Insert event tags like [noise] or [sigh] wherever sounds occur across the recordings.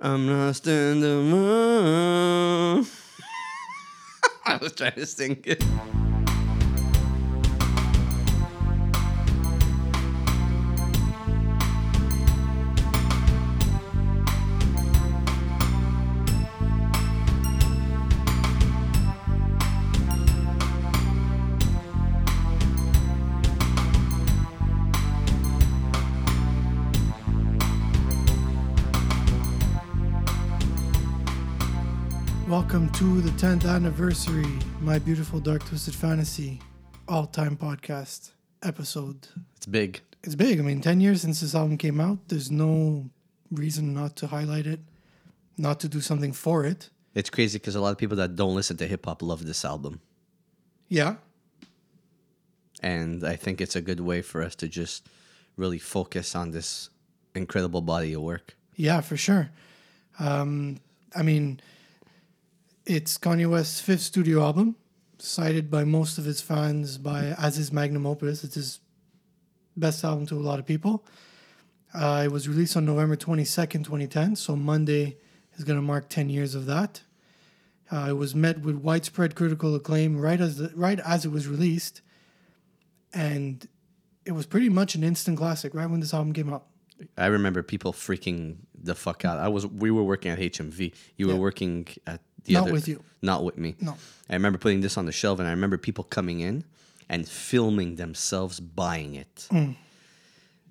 I'm lost in the moon. [laughs] I was trying to sing it. Welcome to the 10th anniversary, My Beautiful Dark Twisted Fantasy all time podcast episode. It's big. It's big. I mean, 10 years since this album came out. There's no reason not to highlight it, not to do something for it. It's crazy because a lot of people that don't listen to hip hop love this album. Yeah. And I think it's a good way for us to just really focus on this incredible body of work. Yeah, for sure. Um, I mean, it's Kanye West's fifth studio album, cited by most of his fans by as his magnum opus. It's his best album to a lot of people. Uh, it was released on November 22nd, 2010, so Monday is going to mark 10 years of that. Uh, it was met with widespread critical acclaim right as the, right as it was released, and it was pretty much an instant classic right when this album came out. I remember people freaking the fuck out. I was we were working at HMV. You were Yeah. working at the Not other with you. Not with me. No. I remember putting this on the shelf and I remember people coming in and filming themselves buying it. Mm.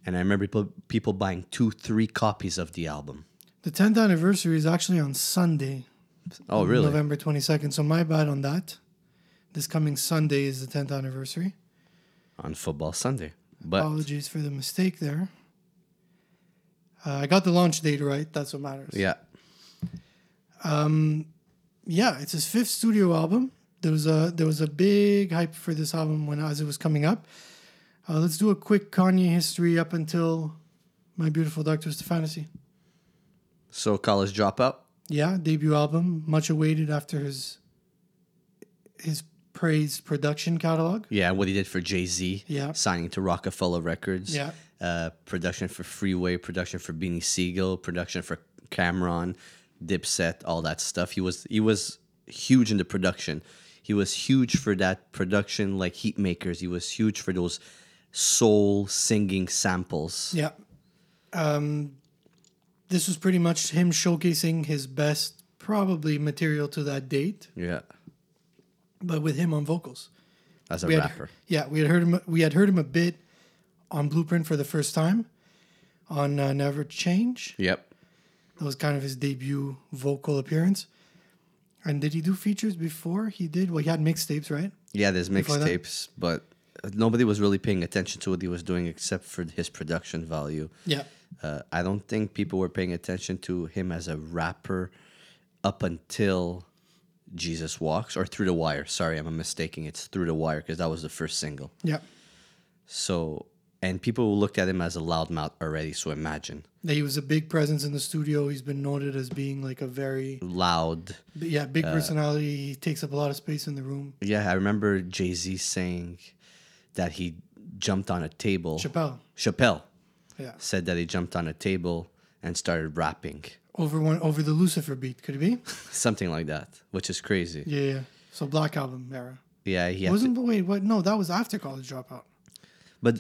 And I remember people, people buying two, three copies of the album. The 10th anniversary is actually on Sunday, Oh, really? November 22nd. So my bad on that. This coming Sunday is the 10th anniversary. On Football Sunday. But Apologies for the mistake there. Uh, I got the launch date right. That's what matters. yeah, Yeah, it's his fifth studio album. There was a there was a big hype for this album when as it was coming up. Uh, let's do a quick Kanye history up until My Beautiful Dark Twisted Fantasy. so college dropout. Yeah, debut album, much awaited after his his praised production catalog. Yeah, what he did for Jay Z. Yeah. Signing to Roc-A-Fella Records. Yeah. Uh, production for Freeway, production for Beanie Sigel, production for Cam'ron, Dipset, all that stuff. He was he was huge in the production. He was huge for that production, like Heatmakerz. He was huge for those soul singing samples. Yeah. Um, this was pretty much him showcasing his best, probably material to that date, Yeah, but with him on vocals. as a We had, rapper. yeah, we had heard him. We had heard him a bit on Blueprint for the first time, on uh, Never Change. Yep. That was kind of his debut vocal appearance. And did he do features before? He did. Well, he had mixtapes, right? Yeah, there's mixtapes, but nobody was really paying attention to what he was doing except for his production value. Yeah. Uh, I don't think people were paying attention to him as a rapper up until Jesus Walks or Through the Wire. Sorry, I'm mistaking. It's Through the Wire because that was the first single. Yeah. So, and people looked at him as a loudmouth already. So imagine That he was a big presence in the studio. He's been noted as being like a very loud. yeah big Uh, personality. He takes up a lot of space in the room. Yeah, I remember Jay Z saying that he jumped on a table. Chappelle. Chappelle Yeah. said that he jumped on a table and started rapping, Over one over the Lucifer beat. Could it be? [laughs] something like that, which is crazy. Yeah. yeah. So Black Album era. Yeah, he Wasn't wait what? No, that was after College Dropout. But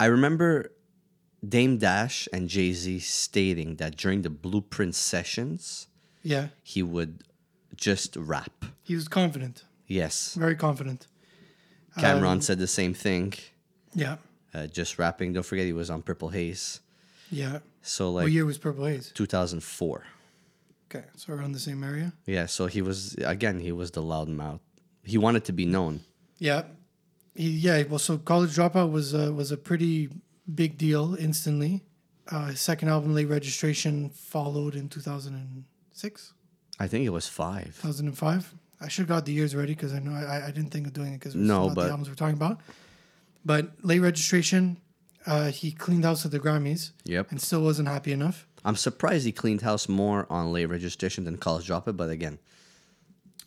I remember Dame Dash and Jay Z stating that during the Blueprint sessions, Yeah. he would just rap. He was confident. Yes. Very confident. Cam'ron Um, said the same thing. Yeah. Uh, just rapping. Don't forget he was on Purple Haze. Yeah. So like. what year was Purple Haze? 2004. Okay, so around the same area. Yeah. So he was again. He was the loudmouth. He wanted to be known. Yeah, he, yeah. Well, so College Dropout was uh, was a pretty big deal instantly. Uh, his second album, Late Registration, followed in 2006, I think it was five. 2005. I should have got the years ready because I know I, I didn't think of doing it because No, not but- the albums we're talking about. But Late Registration, uh, he cleaned house at the Grammys Yep. and still wasn't happy enough. I'm surprised he cleaned house more on late registration than college dropout. But again,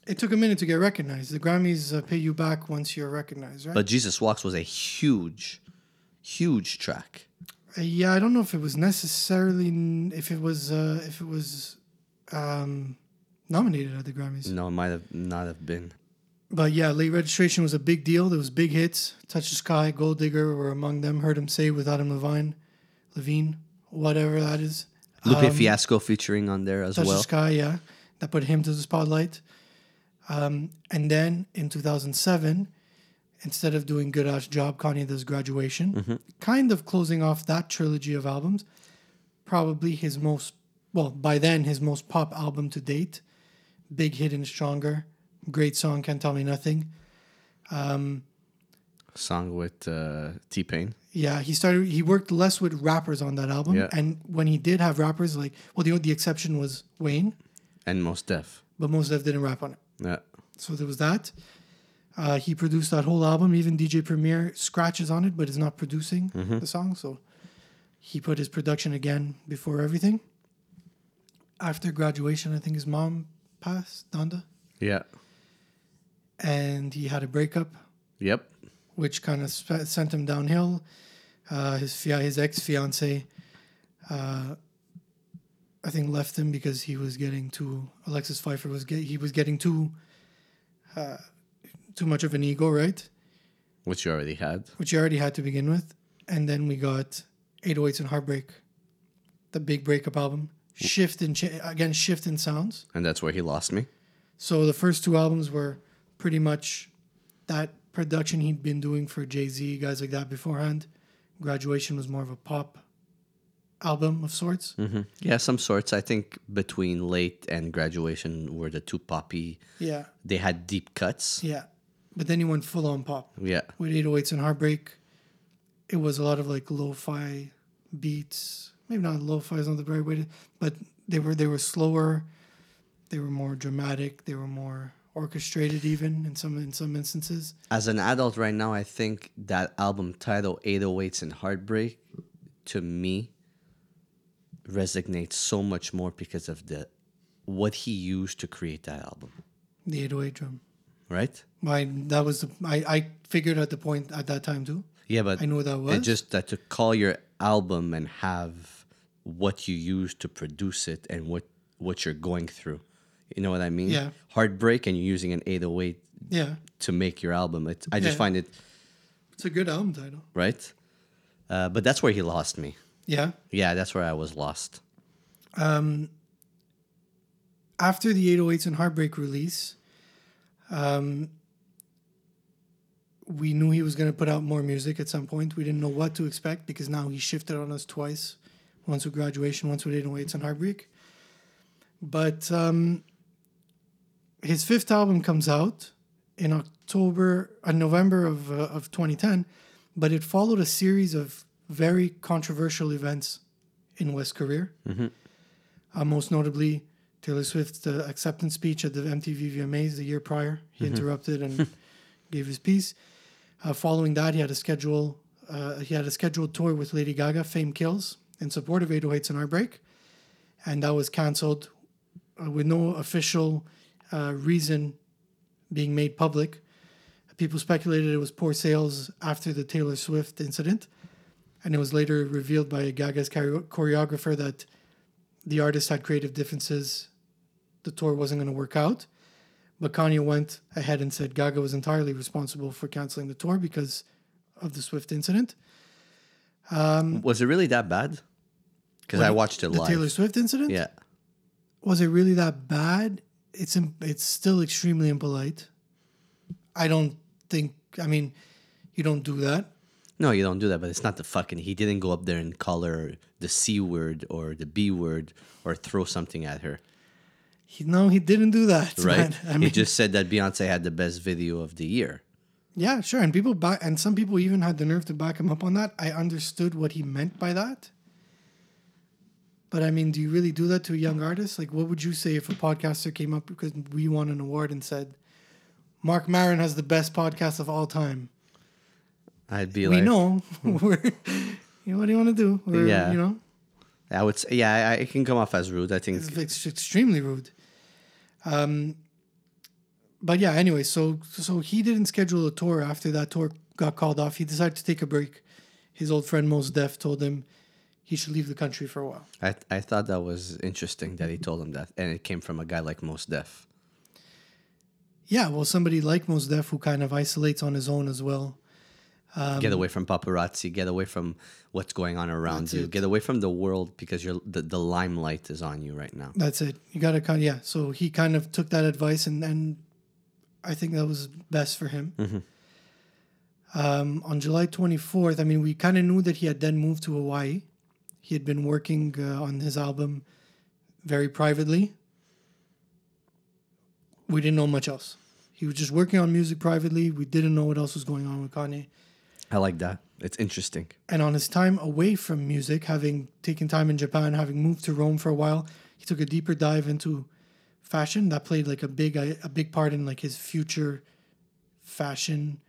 It took a minute to get recognized. The Grammys uh, pay you back once you're recognized, right? but Jesus Walks was a huge, huge track. Uh, yeah, I don't know if it was necessarily if it was uh, if it was um, nominated at the Grammys. No, it might have not have been. But yeah, late registration was a big deal. There was big hits. Touch the Sky, Gold Digger were among them. Heard 'Em Say with Adam Levine, Levine, whatever that is. Lupe Um, Fiasco featuring on there as Touch well. the Sky, yeah. That put him to the spotlight. Um, and then in 2007, instead of doing Good Ass Job, Kanye does Graduation. Mm-hmm. Kind of closing off that trilogy of albums. Probably his most, well, by then, his most pop album to date. Big hit and stronger. Great song, Can't Tell Me Nothing. Song with uh, T Pain. Yeah, he started. He worked less with rappers on that album, Yeah. and when he did have rappers, like well, the the exception was Wayne, and Mos Def. but Mos Def didn't rap on it. Yeah. So there was that. Uh, he produced that whole album. Even DJ Premier scratches on it, but is not producing the song. So he put his production again before everything. After graduation, I think his mom passed, Donda, Yeah. and he had a breakup, Yep. which kind of sp- sent him downhill. Uh, his fia- his ex fiance, uh, I think, left him because he was getting too. Alexis Phifer was get, he was getting too, uh, too much of an ego, right? Which you already had. which you already had to begin with. And then we got 808s and Heartbreak, the big breakup album. Shift and cha- again, shift in sounds. And that's where he lost me. So the first two albums were pretty much that production he'd been doing for Jay Z, guys like that beforehand. Graduation was more of a pop album of sorts. hmm Yeah, some sorts. I think between late and graduation were the two poppy. Yeah, They had deep cuts. yeah. But then he went full on pop Yeah. with 808s and Heartbreak. It was a lot of like lo-fi beats. Maybe not lo-fi is not the right way to, but they were they were slower. They were more dramatic. They were more orchestrated, even in some in some instances. As an adult right now, I think that album title, 808s and Heartbreak, to me, resonates so much more because of the what he used to create that album. The 808 drum. Right? My that was the, I I figured at the point at that time too. Yeah, but I know what that was. It just that to call your album and have what you use to produce it and what what you're going through. You know what I mean? Yeah. Heartbreak and you're using an 808 yeah, to make your album. It, I just Yeah. find it it's a good album title. right. Uh, but that's where he lost me. Yeah. Yeah, that's where I was lost. Um, after the 808s and Heartbreak release, um, we knew he was going to put out more music at some point. We didn't know what to expect because now he shifted on us twice once with graduation, once with 808s and Heartbreak. But um, his fifth album comes out in October, uh, November of, uh, of 2010, but it followed a series of very controversial events in West's career. Uh, most notably, Taylor Swift's uh, acceptance speech at the MTV VMAs the year prior. He interrupted and [laughs] gave his piece. Uh, following that, he had a schedule. Uh, he had a scheduled tour with Lady Gaga, Fame Kills, in support of 808s and Heartbreak, and that was canceled uh, with no official uh, reason being made public. People speculated it was poor sales after the Taylor Swift incident, and it was later revealed by Gaga's choreographer that the artist had creative differences. The tour wasn't going to work out. But Kanye went ahead and said Gaga was entirely responsible for canceling the tour because of the Swift incident. Um, was it really that bad? Because I watched it The live. Taylor Swift incident? yeah. Was it really that bad? It's it's still extremely impolite. I don't think. I mean, you don't do that. No, you don't do that, but it's not the fucking. He didn't go up there and call her the C word or the B word or throw something at her. He, no, he didn't do that. [laughs] Right? man. I mean, he just said that Beyonce had the best video of the year. Yeah, sure. And people back, and some people even had the nerve to back him up on that. I understood what he meant by that. But I mean, do you really do that to a young artist? Like, what would you say if a podcaster came up because we won an award and said, Marc Maron has the best podcast of all time? I'd be we like, know. [laughs] [laughs] We're, you know, what do you want to do? We're, Yeah. You know, I would say, yeah, I, it can come off as rude. I think it's ex- extremely rude. Um, but yeah, anyway, so so he didn't schedule a tour after that tour got called off. He decided to take a break. His old friend Mos Def told him he should leave the country for a while. I I thought that was interesting that he told him that, and it came from a guy like Mos Def. Yeah, well, somebody like Mos Def who kind of isolates on his own as well. Get away from paparazzi. Get away from what's going on around Um, you. it. Get away from the world because you're the, the limelight is on you right now. That's it. You got to kind of, yeah. So he kind of took that advice and, and I think that was best for him. Um, on July 24th, I mean, we kind of knew that he had then moved to Hawaii. He had been working uh, on his album very privately. We didn't know much else. He was just working on music privately. We didn't know what else was going on with Kanye. I like that. It's interesting. And on his time away from music, having taken time in Japan, having moved to Rome for a while, he took a deeper dive into fashion. That played like a big a big part in like his future fashion.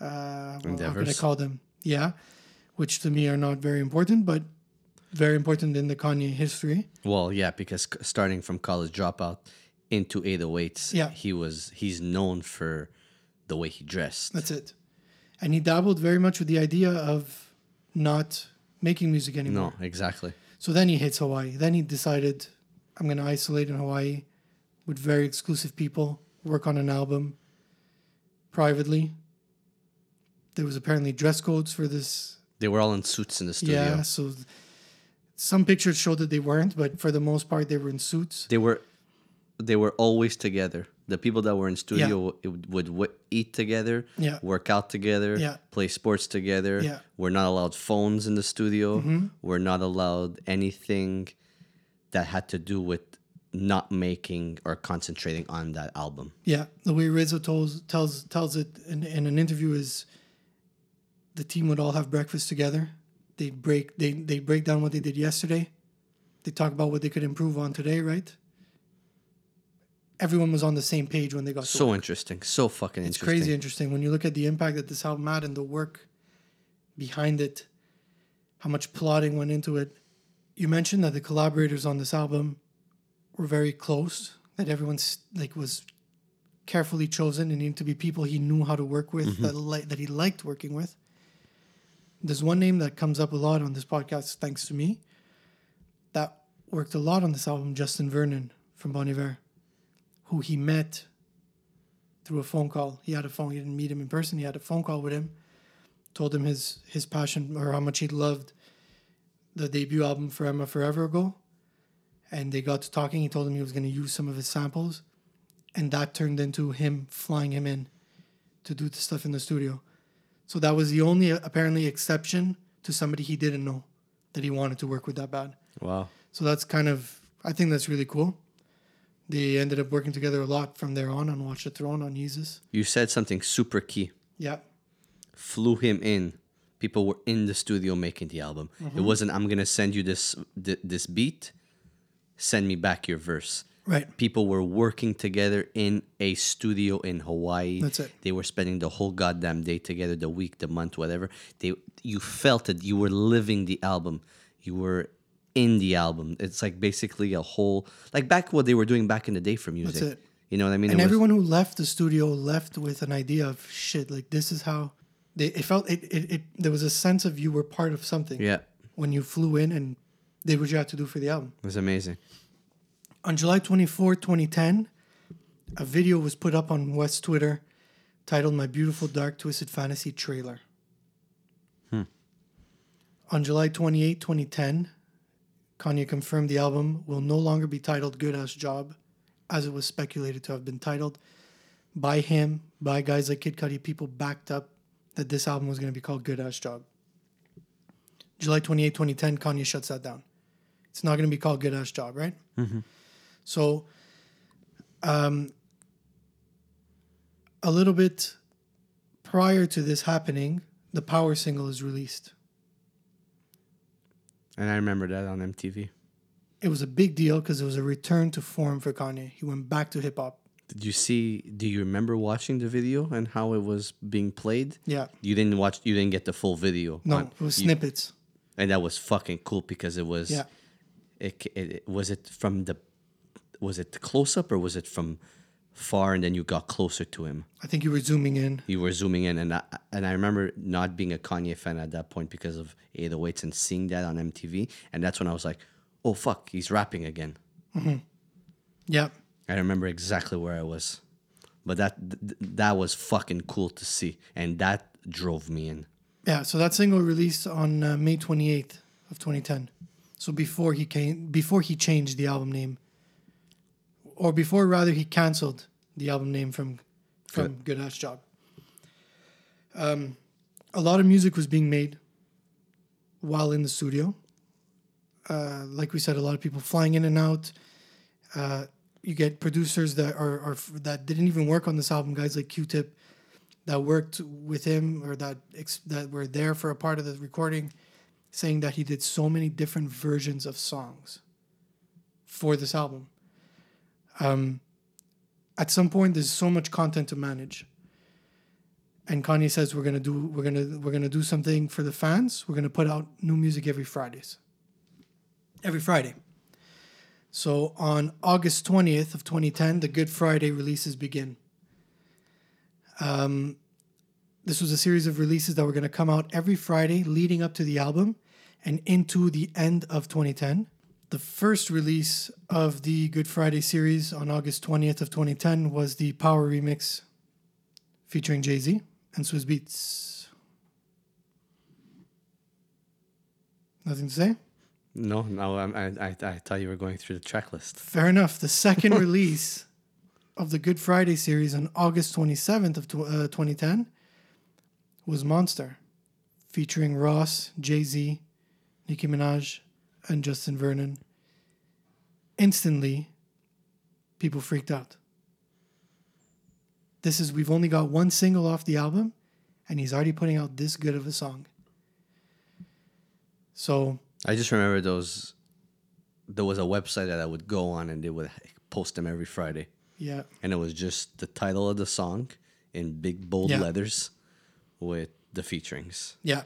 Uh, well, how could I call them? Yeah, which to me are not very important, but very important in the Kanye history. Well, yeah, because starting from college dropout into 808s, Yeah. he was he's known for the way he dressed. That's it. And he dabbled very much with the idea of not making music anymore. no, exactly. So then he hits Hawaii. Then he decided, I'm going to isolate in Hawaii with very exclusive people, work on an album privately. There was apparently dress codes for this. They were all in suits in the studio. Yeah, so some pictures show that they weren't, but for the most part, they were in suits. They were they were always together. The people that were in studio w- would w- eat together, Yeah. work out together, Yeah. play sports together. Yeah. Mm-hmm. We're not allowed phones in the studio. We're not allowed anything that had to do with not making or concentrating on that album. Yeah, the way Rizzo tells tells tells it in, in an interview is the team would all have breakfast together. They break they they break down what they did yesterday. They talk about what they could improve on today, right? Everyone was on the same page when they got So interesting. So fucking It's interesting. crazy interesting when you look at the impact that this album had and the work behind it, how much plotting went into it. You mentioned that the collaborators on this album were very close, that everyone's like was carefully chosen and needed to be people he knew how to work with, mm-hmm. that li- that he liked working with. There's one name that comes up a lot on this podcast, thanks to me, that worked a lot on this album, Justin Vernon from Bon Iver, who he met through a phone call. He had a phone. He didn't meet him in person. He had a phone call with him. Told him his his passion or how much he loved the debut album for Emma Forever ago. And they got to talking. He told him he was going to use some of his samples, and that turned into him flying him in to do the stuff in the studio. So that was the only apparently exception to somebody he didn't know that he wanted to work with that bad. Wow. So that's kind of I think that's really cool. They ended up working together a lot from there on on Watch the Throne on Jesus. You said something super key. Yeah. Flew him in. People were in the studio making the album. Mm-hmm. It wasn't I'm gonna send you this th- this beat. Send me back your verse. Right. People were working together in a studio in Hawaii. That's it. They were spending the whole goddamn day together, the week, the month, whatever. They you felt it. You were living the album. You were in the album. It's like basically a whole like back what they were doing back in the day for music. That's it. You know what I mean? And It was- everyone who left the studio left with an idea of shit. Like this is how they. It felt it. It. it there was a sense of you were part of something yeah, when you flew in and did what you had to do for the album. it was amazing. On July 24, 2010, a video was put up on West's Twitter titled My Beautiful Dark Twisted Fantasy Trailer. Hmm. On July 28, 2010, Kanye confirmed the album will no longer be titled Good Ass Job, as it was speculated to have been titled. By him, by guys like Kid Cudi, people backed up that this album was going to be called Good Ass Job. July 28, 2010, Kanye shuts that down. It's not going to be called Good Ass Job, right? So, um, a little bit prior to this happening, the Power single is released. And I remember that on MTV. It was a big deal because it was a return to form for Kanye. He went back to hip hop. Did you see? Do you remember watching the video and how it was being played? Yeah. You didn't watch. You didn't get the full video. No, on- it was you- snippets. and that was fucking cool because it was. Yeah. It, it, it was it from the, was it close up or was it from, far and then you got closer to him. I think you were zooming in. You were zooming in, and I, and I remember not being a Kanye fan at that point because of 808s and seeing that on MTV, and that's when I was like, "Oh fuck, he's rapping again." Yeah. I remember exactly where I was, but that th- that was fucking cool to see, and that drove me in. Yeah, so that single released on uh, May 28th of 2010. So before he came before he changed the album name or before rather he canceled the album name from from Good, Ass Job. Um, a lot of music was being made while in the studio. Uh, like we said, a lot of people flying in and out. Uh, you get producers that are, are that didn't even work on this album, guys like Q-Tip, that worked with him or that ex- that were there for a part of the recording, saying that he did so many different versions of songs for this album. Um, at some point, there's so much content to manage, and Kanye says we're gonna do we're gonna we're gonna do something for the fans. We're gonna put out new music every Fridays. Every Friday. So on August 20th of 2010, the Good Friday releases begin. Um, this was a series of releases that were going to come out every Friday leading up to the album and into the end of 2010. The first release of the Good Friday series on August 20th of 2010 was the Power Remix featuring Jay-Z and Swizz Beatz. Nothing to say? No, no, I, I, I thought you were going through the track list. Fair enough. The second [laughs] release of the Good Friday series on August 27th of tw- uh, 2010 was Monster, featuring Ross, Jay-Z, Nicki Minaj, and Justin Vernon. Instantly, people freaked out. This is we've only got one single off the album, and he's already putting out this good of a song. So I just remember those. There was a website that I would go on, and they would post them every Friday, yeah, and it was just the title of the song in big bold Yeah. letters with the featurings. Yeah.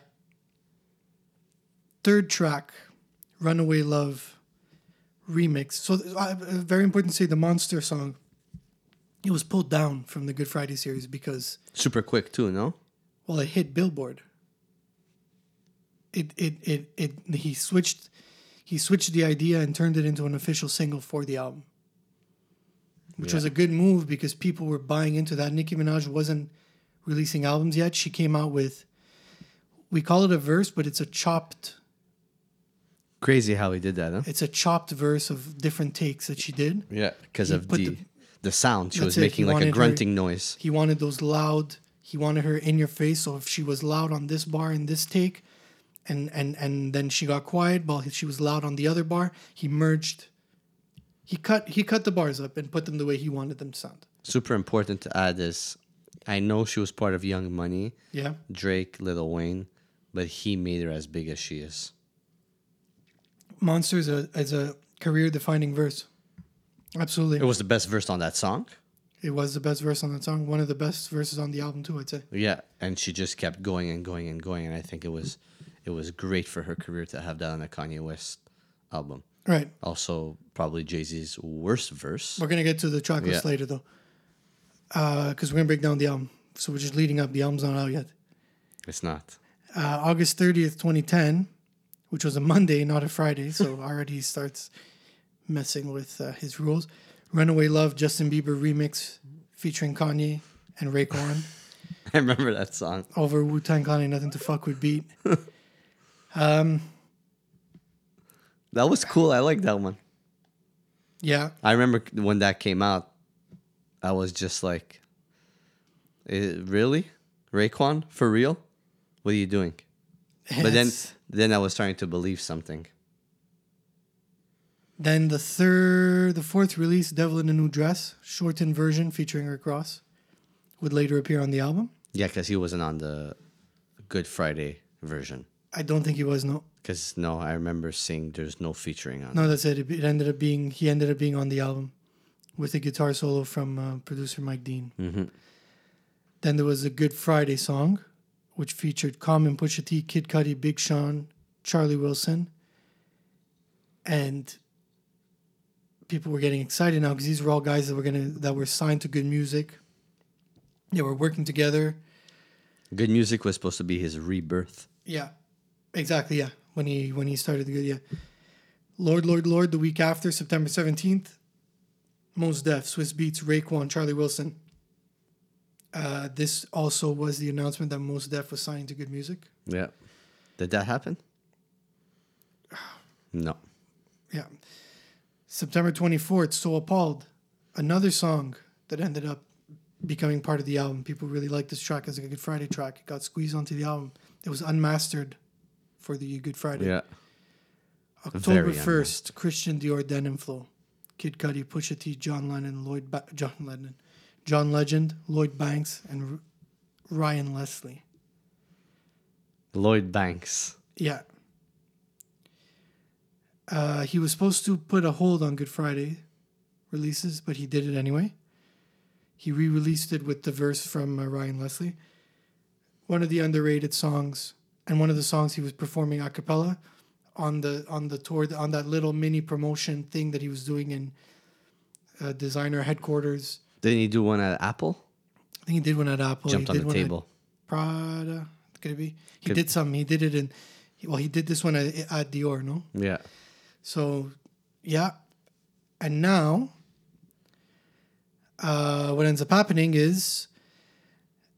Third track, Runaway Love remix. So, uh, very important to say the Monster song, it was pulled down from the Good Friday series because, Super quick too, no? well, it hit Billboard. It, it, it, it, he switched, he switched the idea and turned it into an official single for the album, which was a good move because people were buying into that. Nicki Minaj wasn't releasing albums yet. She came out with, we call it a verse, but it's a chopped Crazy how he did that, huh? it's a chopped verse of different takes that she did. Yeah, because of the, the- the sound. She was it, making he like a wanted her- grunting noise. He wanted those loud. He wanted her in your face. So if she was loud on this bar in this take, and and and then she got quiet while she was loud on the other bar, he merged. He cut he cut the bars up and put them the way he wanted them to sound. Super important to add is, I know she was part of Young Money, Yeah, Drake, Lil Wayne, but he made her as big as she is. Monster is a is a career defining verse. Absolutely, It was the best verse on that song. it was the best verse on that song. One of the best verses on the album too. I'd say. Yeah, and she just kept going and going and going, and I think it was, it was great for her career to have that on a Kanye West album. Right. Also, probably Jay Z's worst verse. We're gonna get to the track list Yeah. later though, because we're gonna break down the album. So we're just leading up. The album's not out yet. It's not. uh, August 30th, 2010, which was a Monday, not a Friday. So [laughs] already he starts messing with uh, his rules. Runaway Love, Justin Bieber remix featuring Kanye and Raekwon [laughs] I remember that song. over Wu Tang Kanye, Nothing to Fuck With Beat. [laughs] Um, that was cool. I like that one. Yeah, I remember when that came out, I was just like, "Eh, "Really, Raekwon for real? What are you doing?" But then, then I was starting to believe something. then the third, the fourth release, Devil in a New Dress, shortened version featuring Rick Ross, would later appear on the album. Yeah, because he wasn't on the Good Friday version. I don't think he was no. Because no, I remember seeing there's no featuring on. No, that's it. It ended up being he ended up being on the album with a guitar solo from uh, producer Mike Dean. hmm Then there was a Good Friday song, which featured Common, Pusha T, Kid Cudi, Big Sean, Charlie Wilson, and people were getting excited now because these were all guys that were gonna that were signed to Good Music. They were working together. Good music was supposed to be his rebirth. Yeah, exactly. Yeah, when he when he started the good. Yeah, Lord, Lord, Lord. The week after September seventeenth, Mos Def, Swizz Beatz, Raekwon, Charlie Wilson. Uh, this also was the announcement that Mos Def was signed to Good Music. Yeah. Did that happen? [sighs] No. Yeah. September 24th, So Appalled. Another song that ended up becoming part of the album. People really liked this track as a Good Friday track. It got squeezed onto the album. It was unmastered for the Good Friday. Yeah. October 1st, Christian Dior Denim Flow. Kid Cudi, Pusha T, John Lennon, Lloyd ba- John Lennon, John Legend, Lloyd Banks, and R- Ryan Leslie. Lloyd Banks. Yeah. Uh, he was supposed to put a hold on Good Friday releases, but he did it anyway. He re released it with the verse from uh, Ryan Leslie. One of the underrated songs, and one of the songs he was performing a cappella on the on the tour on that little mini promotion thing that he was doing in uh, designer headquarters. Didn't he do one at Apple? I think he did one at Apple. Jumped he on the table. Prada. Could it be? He Could- did some. He did it in. Well, he did this one at, at Dior, no? Yeah. So, yeah. And now, uh, what ends up happening is,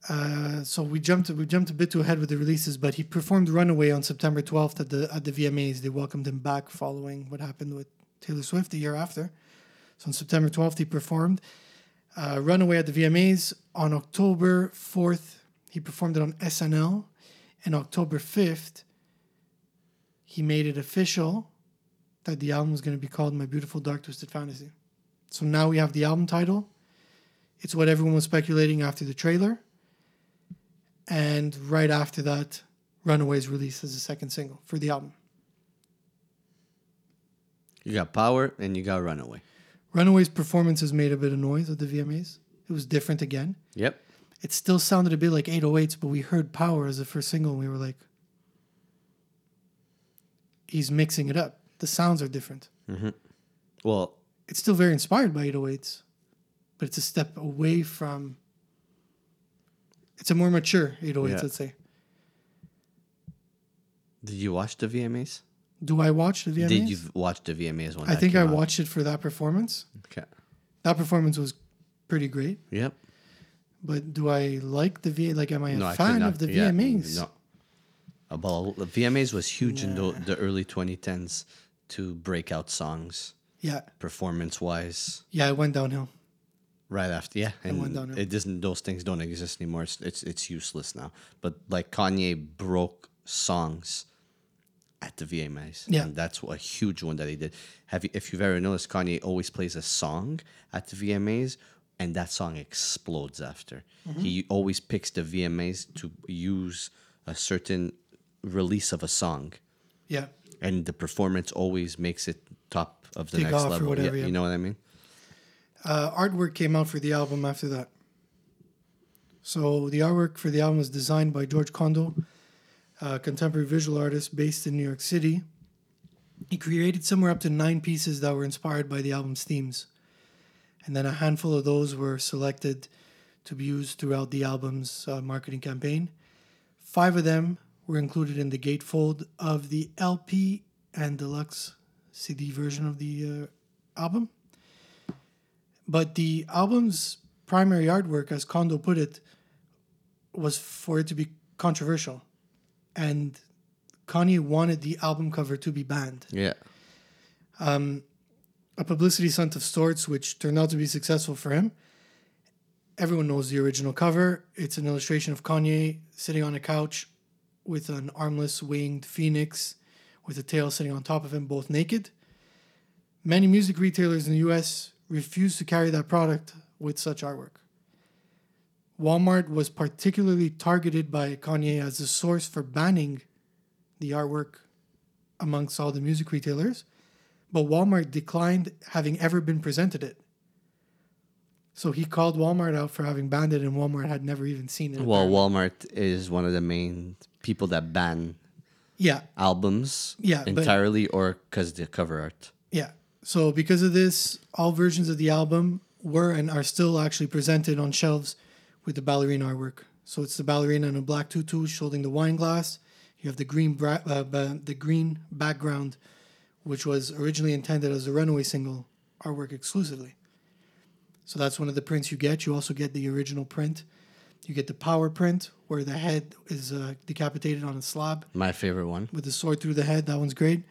uh, so we jumped we jumped a bit too ahead with the releases, but he performed "Runaway" on September 12th at the at the VMAs. They welcomed him back following what happened with Taylor Swift the year after. So on September 12th, he performed uh, "Runaway" at the VMAs. On October 4th, he performed it on SNL, and October 5th, he made it official that the album was going to be called My Beautiful Dark Twisted Fantasy. So now we have the album title. It's what everyone was speculating after the trailer. And right after that, Runaways released as a second single for the album. You got Power and you got Runaway. Runaways' performances made a bit of noise at the VMAs. It was different again. Yep. It still sounded a bit like 808s, but we heard Power as the first single and we were like, he's mixing it up. The sounds are different. Mm-hmm. Well, it's still very inspired by 808s, but it's a step away from. It's a more mature 808s, Yeah. let's say. did you watch the VMAs? Do I watch the VMAs? Did you watch the VMAs when I think I out? watched it for that performance. Okay. That performance was pretty great. Yep. But do I like the V? Like, am I a No, I fan not- of the yeah, VMAs? No. Uh, Well, the VMAs was huge in the, the early 2010s to breakout songs, Yeah, performance wise. yeah, it went downhill. Right after, yeah, and went downhill. it doesn't. Those things don't exist anymore. It's, it's it's useless now. But like Kanye broke songs at the VMAs, Yeah. and that's a huge one that he did. Have you, if you've ever noticed, Kanye always plays a song at the VMAs, and that song explodes after. Mm-hmm. He always picks the VMAs to use a certain release of a song, Yeah, and the performance always makes it top of the Take next level. whatever, yeah, yeah. You know what I mean? uh, artwork came out for the album after that. So the artwork for the album was designed by George Condo, a contemporary visual artist based in New York City. He created somewhere up to nine pieces that were inspired by the album's themes. And then a handful of those were selected to be used throughout the album's uh, marketing campaign. Five of them were included in the gatefold of the LP and deluxe CD version of the uh, album. But the album's primary artwork, as Condo put it, was for it to be controversial. And Kanye wanted the album cover to be banned. Yeah. Um, a publicity stunt of sorts, which turned out to be successful for him. Everyone knows the original cover. It's an illustration of Kanye sitting on a couch with an armless winged phoenix with a tail sitting on top of him, both naked. Many music retailers in the US refuse to carry that product with such artwork. Walmart was particularly targeted by Kanye as a source for banning the artwork amongst all the music retailers, but Walmart declined having ever been presented it. So he called Walmart out for having banned it, and Walmart had never even seen it. Well. Walmart is one of the main people that ban yeah, albums Yeah, but- entirely or because the cover art. yeah. So because of this, all versions of the album were and are still actually presented on shelves with the ballerina artwork. So it's the ballerina in a black tutu holding the wine glass. You have the green bra- uh, ba- the green background, which was originally intended as a Runaway single artwork exclusively. So that's one of the prints you get. You also get the original print. You get the power print where the head is uh, decapitated on a slab My favorite one. with the sword through the head. That one's great.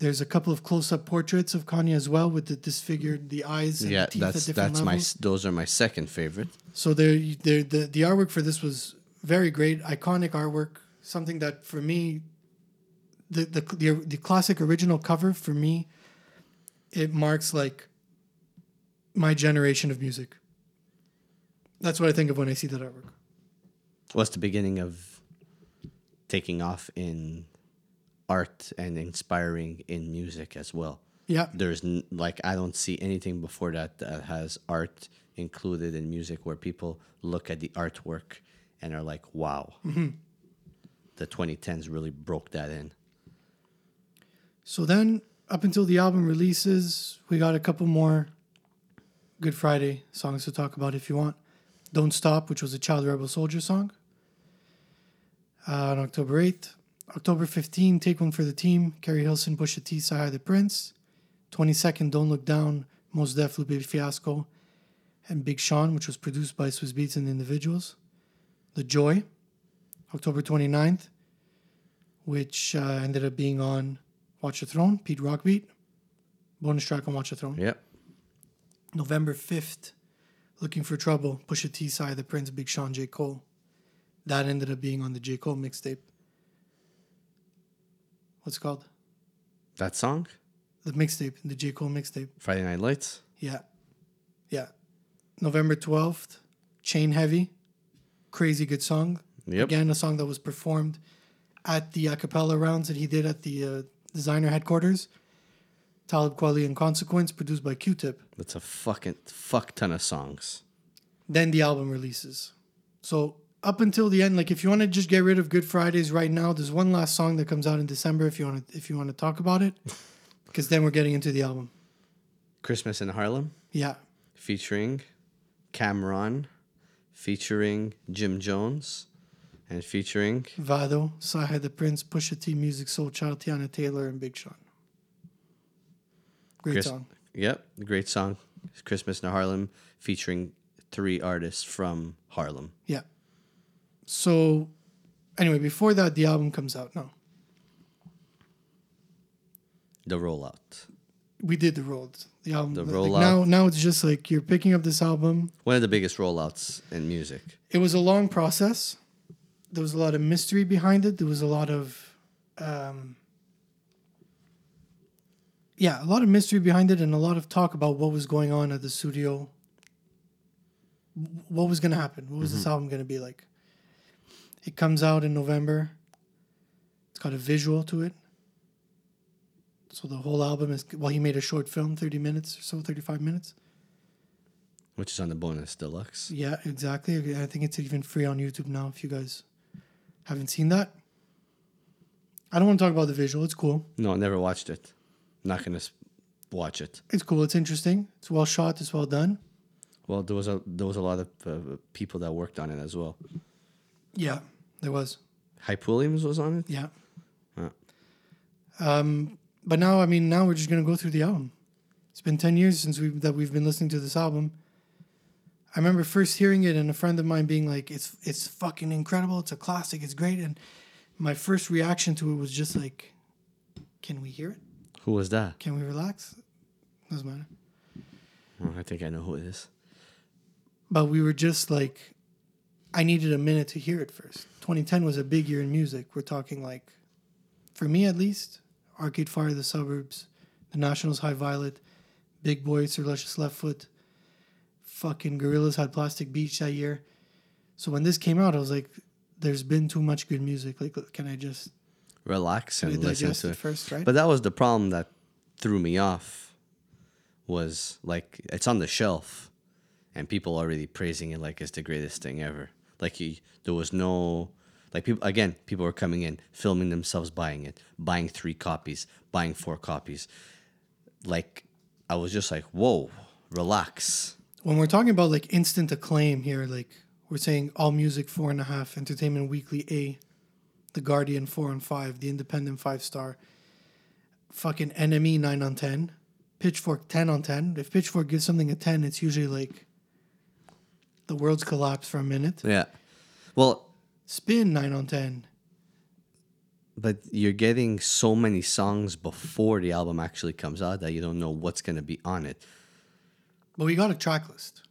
There's a couple of close-up portraits of Kanye as well, with the disfigured the eyes and Yeah, the teeth that's that's my levels. s- those are my second favorite. So there, there, the the artwork for this was very great, iconic artwork. Something that for me, the the the, the classic original cover for me, it marks like my generation of music. That's what I think of when I see that artwork. What's the beginning of taking off in art and inspiring in music as well? Yeah, There's n- like I don't see anything before that that has art included in music where people look at the artwork and are like, "Wow." The 2010s really broke that in. So then, up until the album releases, we got a couple more Good Friday songs to talk about if you want. Don't Stop, which was a Child Rebel Soldier song. Uh, on October 8th. October 15, Take One for the Team, Keri Hilson, Pusha T, CyHi the Prynce. 22nd, Don't Look Down, Mos Def, Lupe Fiasco, and Big Sean, which was produced by Swizz Beatz and Individuals. The Joy, October 29th, which uh, ended up being on Watch the Throne, Pete Rock beat. Bonus track on Watch the Throne. Yep. November 5th, Looking for Trouble, Pusha T, Side, The Prince, Big Sean, J. Cole. That ended up being on the J. Cole mixtape. What's it called? That song, The mixtape, the J. Cole mixtape. Friday Night Lights. Yeah. Yeah. November 12th, Chain Heavy, crazy good song. Yep. Again, a song that was performed at the a cappella rounds that he did at the uh, designer headquarters. Talib Kweli and Consequence, produced by Q Tip. That's a fucking fuck ton of songs. then the album releases. So up until the end, like if you want to just get rid of Good Fridays right now, there's one last song that comes out in December if you want to if you want to talk about it, [laughs] because then we're getting into the album. Christmas in Harlem, Yeah, featuring Cam'ron, featuring Jim Jones, and featuring Vado, CyHi the Prynce, Pusha T, Music Soul Child, Teyana Taylor, and Big Sean. Great Chris- song. Yep, great song. Christmas in Harlem, featuring three artists from Harlem. Yeah. So, anyway, before that, the album comes out. No, The rollout. we did the road. The album. The like, rollout. now, now it's just like you're picking up this album. One of the biggest rollouts in music. it was a long process. There was a lot of mystery behind it. There was a lot of, um, yeah, a lot of mystery behind it, and a lot of talk about what was going on at the studio. What was going to happen? What was this album going to be like? It comes out in November. It's got a visual to it. So the whole album is well. He made a short film, thirty minutes or so, thirty-five minutes. Which is on the bonus deluxe. Yeah, exactly. I think it's even free on YouTube now if you guys haven't seen that. I don't want to talk about the visual. It's cool. No, I never watched it. I'm Not gonna watch it. It's cool. It's interesting. It's well shot. It's well done. Well, there was a there was a lot of uh, people that worked on it as well. Yeah, there was. Hype Williams was on it. Yeah. Um, but now, I mean, now we're just gonna go through the album. It's been ten years since we that we've been listening to this album. I remember first hearing it and a friend of mine being like, "It's it's fucking incredible. It's a classic. It's great." And my first reaction to it was just like, "Can we hear it? Who was that? Can we relax?" Doesn't matter. Oh, I think I know who it is. but we were just like i needed a minute to hear it first. 2010 was a big year in music. We're talking like for me at least arcade fire the suburbs the nationals high violet Big Boi sir luscious left foot fucking Gorillaz had plastic beach that year. So when this came out i was like there's been too much good music. Like can i just Relax and listen to it first right? But that was the problem that threw me off. Was like it's on the shelf, and people already praising it like it's the greatest thing ever. Like you, there was no like people again. People were coming in, filming themselves buying it, buying three copies, buying four copies. Like I was just like, whoa, relax. When we're talking about like instant acclaim here, like we're saying All Music four and a half, Entertainment Weekly A, The Guardian four and five, The Independent five star, fucking NME nine on ten, Pitchfork ten on ten. If Pitchfork gives something a ten, it's usually like the world's collapsed for a minute. Yeah. Well, Spin nine on ten. but you're getting so many songs before the album actually comes out that you don't know what's going to be on it. But we got a track list.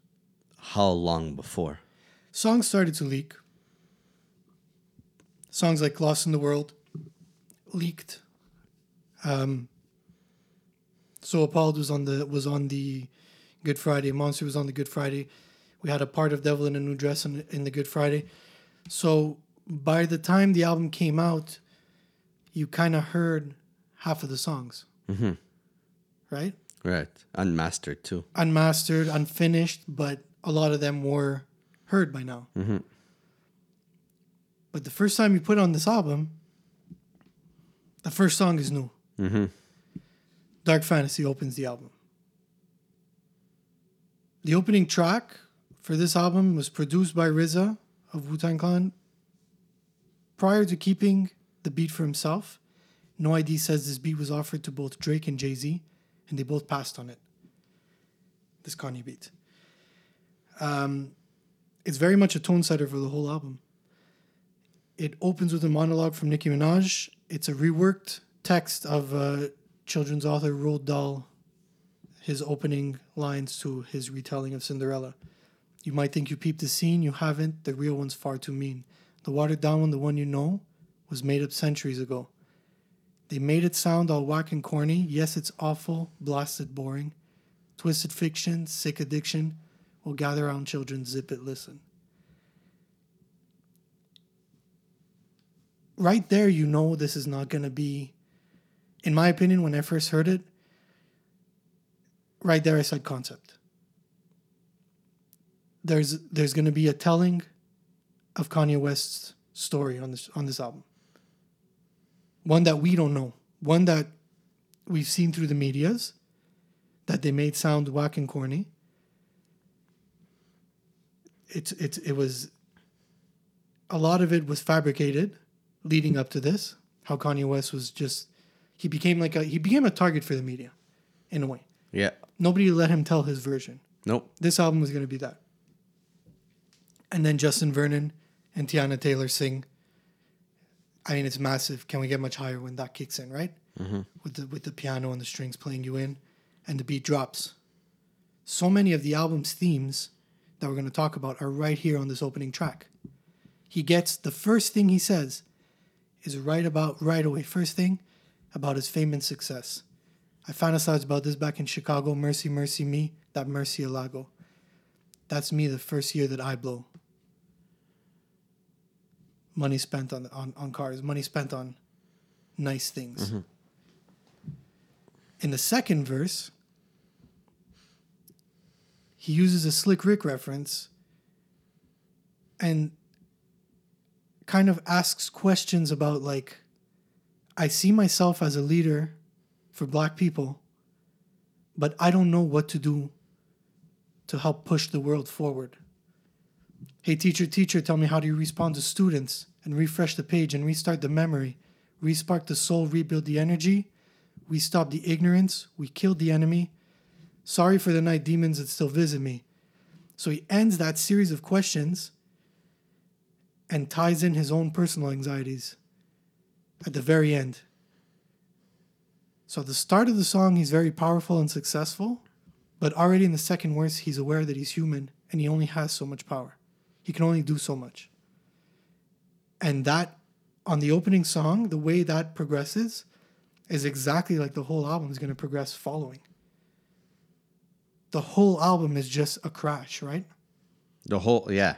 How long before? Songs started to leak. Songs like Lost in the World leaked. Um, so Appalled was on the was on the Good Friday. Monster was on the Good Friday. We had a part of Devil in a New Dress in, in the Good Friday. So by the time the album came out, you kind of heard half of the songs. Mm-hmm. Right? Right. Unmastered too. unmastered, unfinished, but a lot of them were heard by now. But the first time you put on this album, the first song is new. Dark Fantasy opens the album. The opening track for this album was produced by RZA of Wu Tang Clan. Prior to keeping the beat for himself, No ID says this beat was offered to both Drake and Jay Z, and they both passed on it. This Kanye beat. Um, it's very much a tone setter for the whole album. It opens with a monologue from Nicki Minaj. It's a reworked text of uh, children's author Roald Dahl, his opening lines to his retelling of Cinderella. You might think you peeped the scene, you haven't. The real one's far too mean. The watered down one, the one you know, was made up centuries ago. They made it sound all whack and corny. Yes, it's awful, blasted boring. Twisted fiction, sick addiction. We'll gather around children, zip it, listen. Right there, you know this is not going to be, in my opinion, when I first heard it, right there I said concept. There's there's going to be a telling of Kanye West's story on this on this album. One that we don't know, one that we've seen through the medias, that they made sound whack and corny. It's it's it was. A lot of it was fabricated, leading up to this. How Kanye West was just, he became like a he became a target for the media, in a way. Yeah. Nobody let him tell his version. Nope. This album was going to be that. And then Justin Vernon and Teyana Taylor sing. I mean, it's massive. Can we get much higher when that kicks in, right? Mm-hmm. With the with the piano and the strings playing you in, and the beat drops. So many of the album's themes that we're going to talk about are right here on this opening track. He gets the first thing he says is right about right away. First thing about his fame and success. I fantasized about this back in Chicago. Mercy, mercy me, that Murciélago. That's me the first year that I blow. Money spent on on, on cars, money spent on nice things. Mm-hmm. In the second verse, he uses a Slick Rick reference and kind of asks questions about like I see myself as a leader for black people, but I don't know what to do to help push the world forward. Hey, teacher, teacher, tell me how do you respond to students and refresh the page and restart the memory, respark the soul, rebuild the energy? We stop the ignorance, we killed the enemy. Sorry for the night demons that still visit me. So he ends that series of questions and ties in his own personal anxieties at the very end. So at the start of the song, he's very powerful and successful, but already in the second verse, he's aware that he's human and he only has so much power. He can only do so much. And that, on the opening song, the way that progresses is exactly like the whole album is going to progress following. The whole album is just a crash, right? The whole yeah.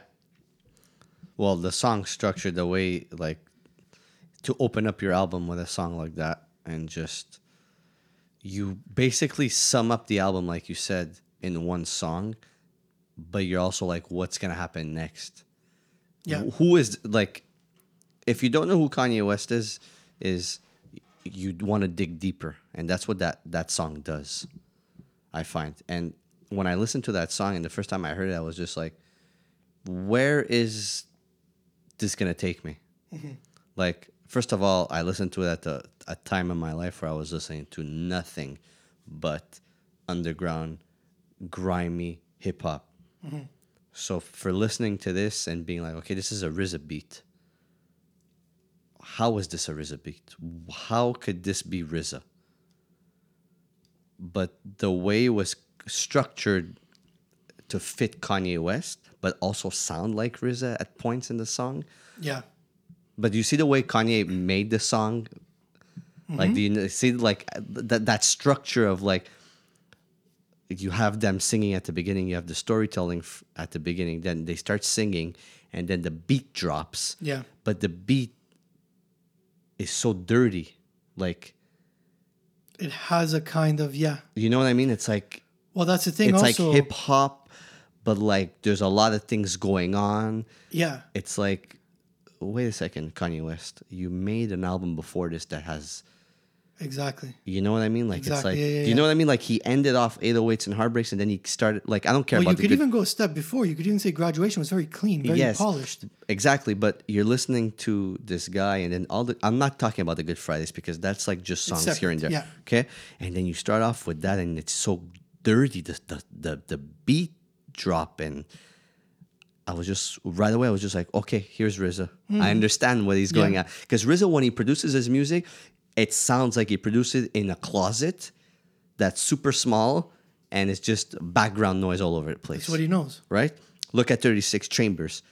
Well, the song structured the way like to open up your album with a song like that and just you basically sum up the album like you said in one song, but you're also like what's going to happen next? Yeah. Who is like if you don't know who Kanye West is is you want to dig deeper and that's what that that song does. I find. And when I listened to that song and the first time I heard it, I was just like, where is this gonna take me? Mm-hmm. Like, first of all, I listened to it at the a time in my life where I was listening to nothing but underground, grimy hip hop. So for listening to this and being like, okay, this is a RZA beat. How is this a RZA beat? How could this be RZA? But the way it was structured to fit Kanye West, but also sound like RZA at points in the song. Yeah. But you see the way Kanye made the song, like do you see like that that structure of like you have them singing at the beginning, you have the storytelling f- at the beginning, then they start singing, and then the beat drops. Yeah. But the beat is so dirty, like It has a kind of yeah. you know what I mean? It's like Well, that's the thing. it's also, like hip hop, but like there's a lot of things going on. yeah. It's like, wait a second, Kanye West, you made an album before this that has, Exactly. you know what I mean? Like it's Exactly, like, yeah, yeah, do you know what I mean? Like he ended off 808s and Heartbreaks, and then he started like I don't care Well, you about the could good- even go a step before. You could even say graduation was very clean, very Yes. polished. Exactly, but you're listening to this guy, and then all the. I'm not talking about the Good Fridays because that's like just songs here and there. yeah. Okay, and then you start off with that, and it's so dirty. The the the, the beat drop, and I was just right away. I was just like, okay, here's RZA. I mm-hmm. understand what he's going Yeah. at because RZA, when he produces his music, it sounds like he produced it in a closet that's super small, and it's just background noise all over the place That's what he knows. right? Look at 36 Chambers.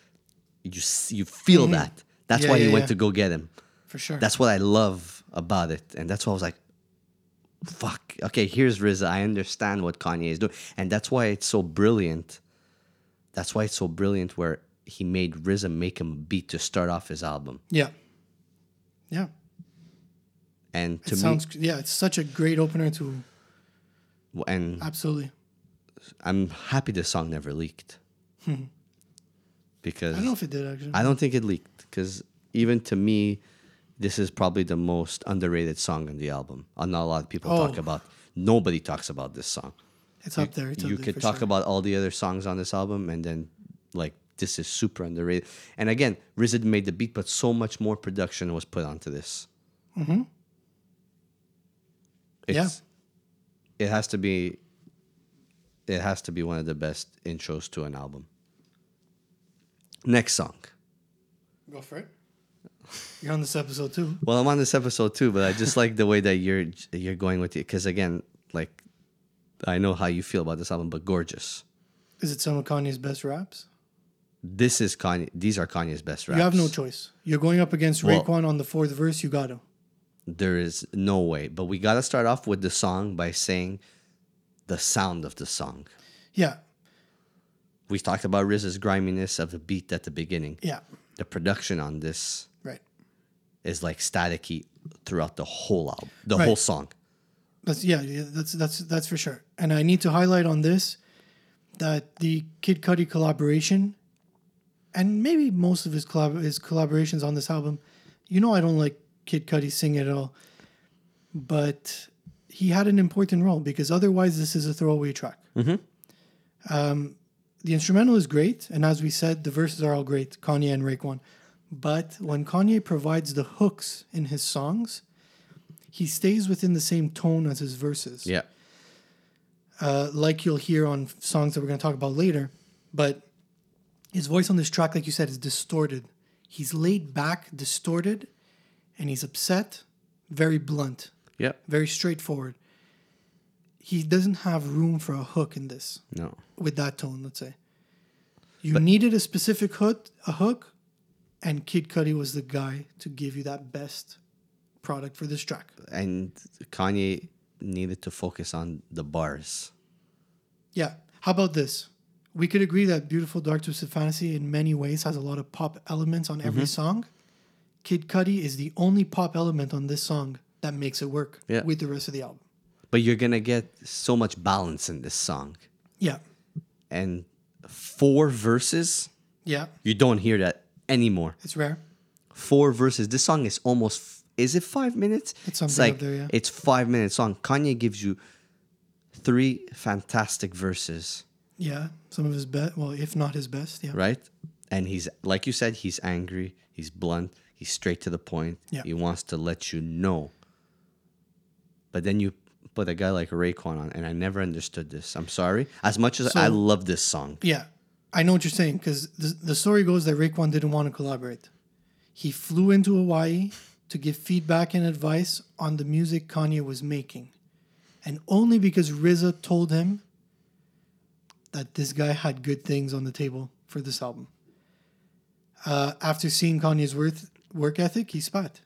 You you feel that. That's Mm-hmm. Yeah, why he yeah, went yeah. to go get him. For sure. That's what I love about it, and that's why I was like, "Fuck." Okay, here's RZA. I understand what Kanye is doing, and that's why it's so brilliant. That's why it's so brilliant where he made RZA make him a beat to start off his album, yeah. Yeah. And to It sounds yeah, it's such a great opener to and absolutely. I'm happy the song never leaked because I don't know if it did actually. I don't think it leaked because even to me, this is probably the most underrated song on the album. Uh, Not a lot of people talk Oh. about. Nobody talks about this song. it's up there. It's you up there could talk sure. about all the other songs on this album, and then like this is super underrated. And again, RZA made the beat, but so much more production was put onto this. Mm-hmm. Yeah. It has to be. It has to be one of the best intros to an album. Next song. Go for it. You're on this episode too. Well, I'm on this episode too, but I just like the way that you're you're going with it because again, like I know how you feel about this album, but gorgeous. Is it some of Kanye's best raps? This is Kanye. These are Kanye's best raps. You have no choice. You're going up against Well- Raekwon on the fourth verse. You got to. There is no way, but we gotta start off with the song by saying the sound of the song. Yeah. We talked about RZA's griminess of the beat at the beginning. Yeah. The production on this Right. is like staticky throughout the whole album, the Right. whole song. That's yeah, yeah, that's that's that's for sure. And I need to highlight on this that the Kid Cudi collaboration, and maybe most of his collab his collaborations on this album, you know, I don't like Kid Cudi sing at all, but he had an important role because otherwise this is a throwaway track. Um, the instrumental is great, and as we said, the verses are all great, Kanye and Raekwon. But when Kanye provides the hooks in his songs, he stays within the same tone as his verses Yeah. uh, like you'll hear on songs that we're going to talk about later. But his voice on this track, like you said, is distorted. He's laid back, distorted, and he's upset, very blunt, Yeah. very straightforward. He doesn't have room for a hook in this No. with that tone, let's say. You needed a specific hook, a hook, and Kid Cudi was the guy to give you that best product for this track. And Kanye needed to focus on the bars. Yeah. How about this? We could agree that Beautiful Dark Twisted Fantasy in many ways has a lot of pop elements on Mm-hmm. every song. Kid Cudi is the only pop element on this song that makes it work Yeah. with the rest of the album. But you're gonna get so much balance in this song. Yeah. And four verses, Yeah. you don't hear that anymore. It's rare. Four verses. This song is almost is it five minutes? It's something like up there, yeah. it's five minutes song. Kanye gives you three fantastic verses, Yeah, some of his best. Well, if not his best. Yeah. right? And he's like you said, he's angry, he's blunt, he's straight to the point. Yeah. He wants to let you know. But then you put a guy like Raekwon on, and I never understood this. I'm sorry. As much as I love this song, Yeah, I know what you're saying because the, the story goes that Raekwon didn't want to collaborate. He flew into Hawaii to give feedback and advice on the music Kanye was making. And only because RZA told him that this guy had good things on the table for this album. Uh, after seeing Kanye's worth, work ethic, he spat.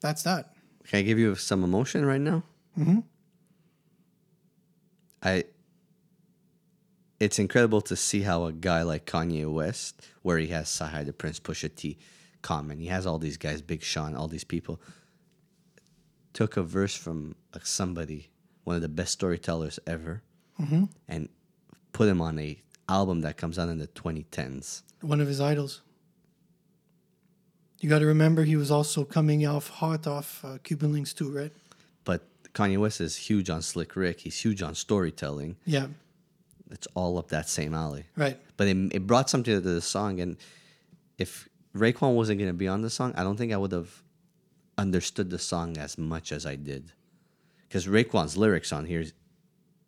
That's that. Can I give you some emotion right now? Mm-hmm. I. It's incredible to see how a guy like Kanye West, where he has CyHi the Prynce, Pusha T, Common, he has all these guys, Big Sean, all these people, took a verse from somebody, one of the best storytellers ever, and put him on a album that comes out in the 2010s. one of his idols. You got to remember he was also coming off hot off uh, Cuban Linx too, right? But Kanye West is huge on Slick Rick. He's huge on storytelling. Yeah, It's all up that same alley. right. but it, it brought something to the song. And if Raekwon wasn't going to be on the song, I don't think I would have understood the song as much as I did. Because Raekwon's lyrics on here is,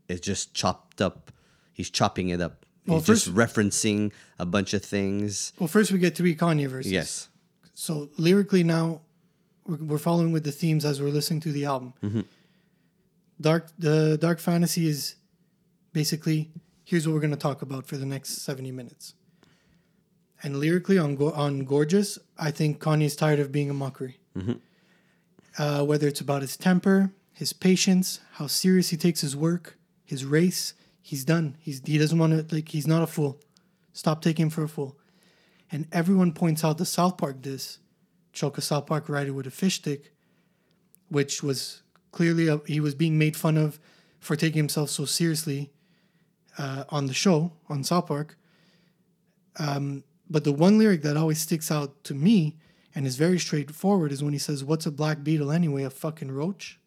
is just chopped up. He's chopping it up. Well, He's just referencing a bunch of things. Well, first we get three Kanye verses. Yes. So lyrically now, we're, we're following with the themes as we're listening to the album. Dark the dark fantasy is basically here's what we're going to talk about for the next seventy minutes. And lyrically on Go- on gorgeous, I think Kanye's tired of being a mockery. Uh, whether it's about his temper, his patience, how serious he takes his work, his race, he's done. He's he doesn't want to like he's not a fool. Stop taking him for a fool and everyone points out the South Park this choke a South Park writer with a fish stick, which was clearly a, he was being made fun of for taking himself so seriously uh, on the show on South Park. Um, but the one lyric that always sticks out to me and is very straightforward is when he says, "What's a black beetle anyway? A fucking roach."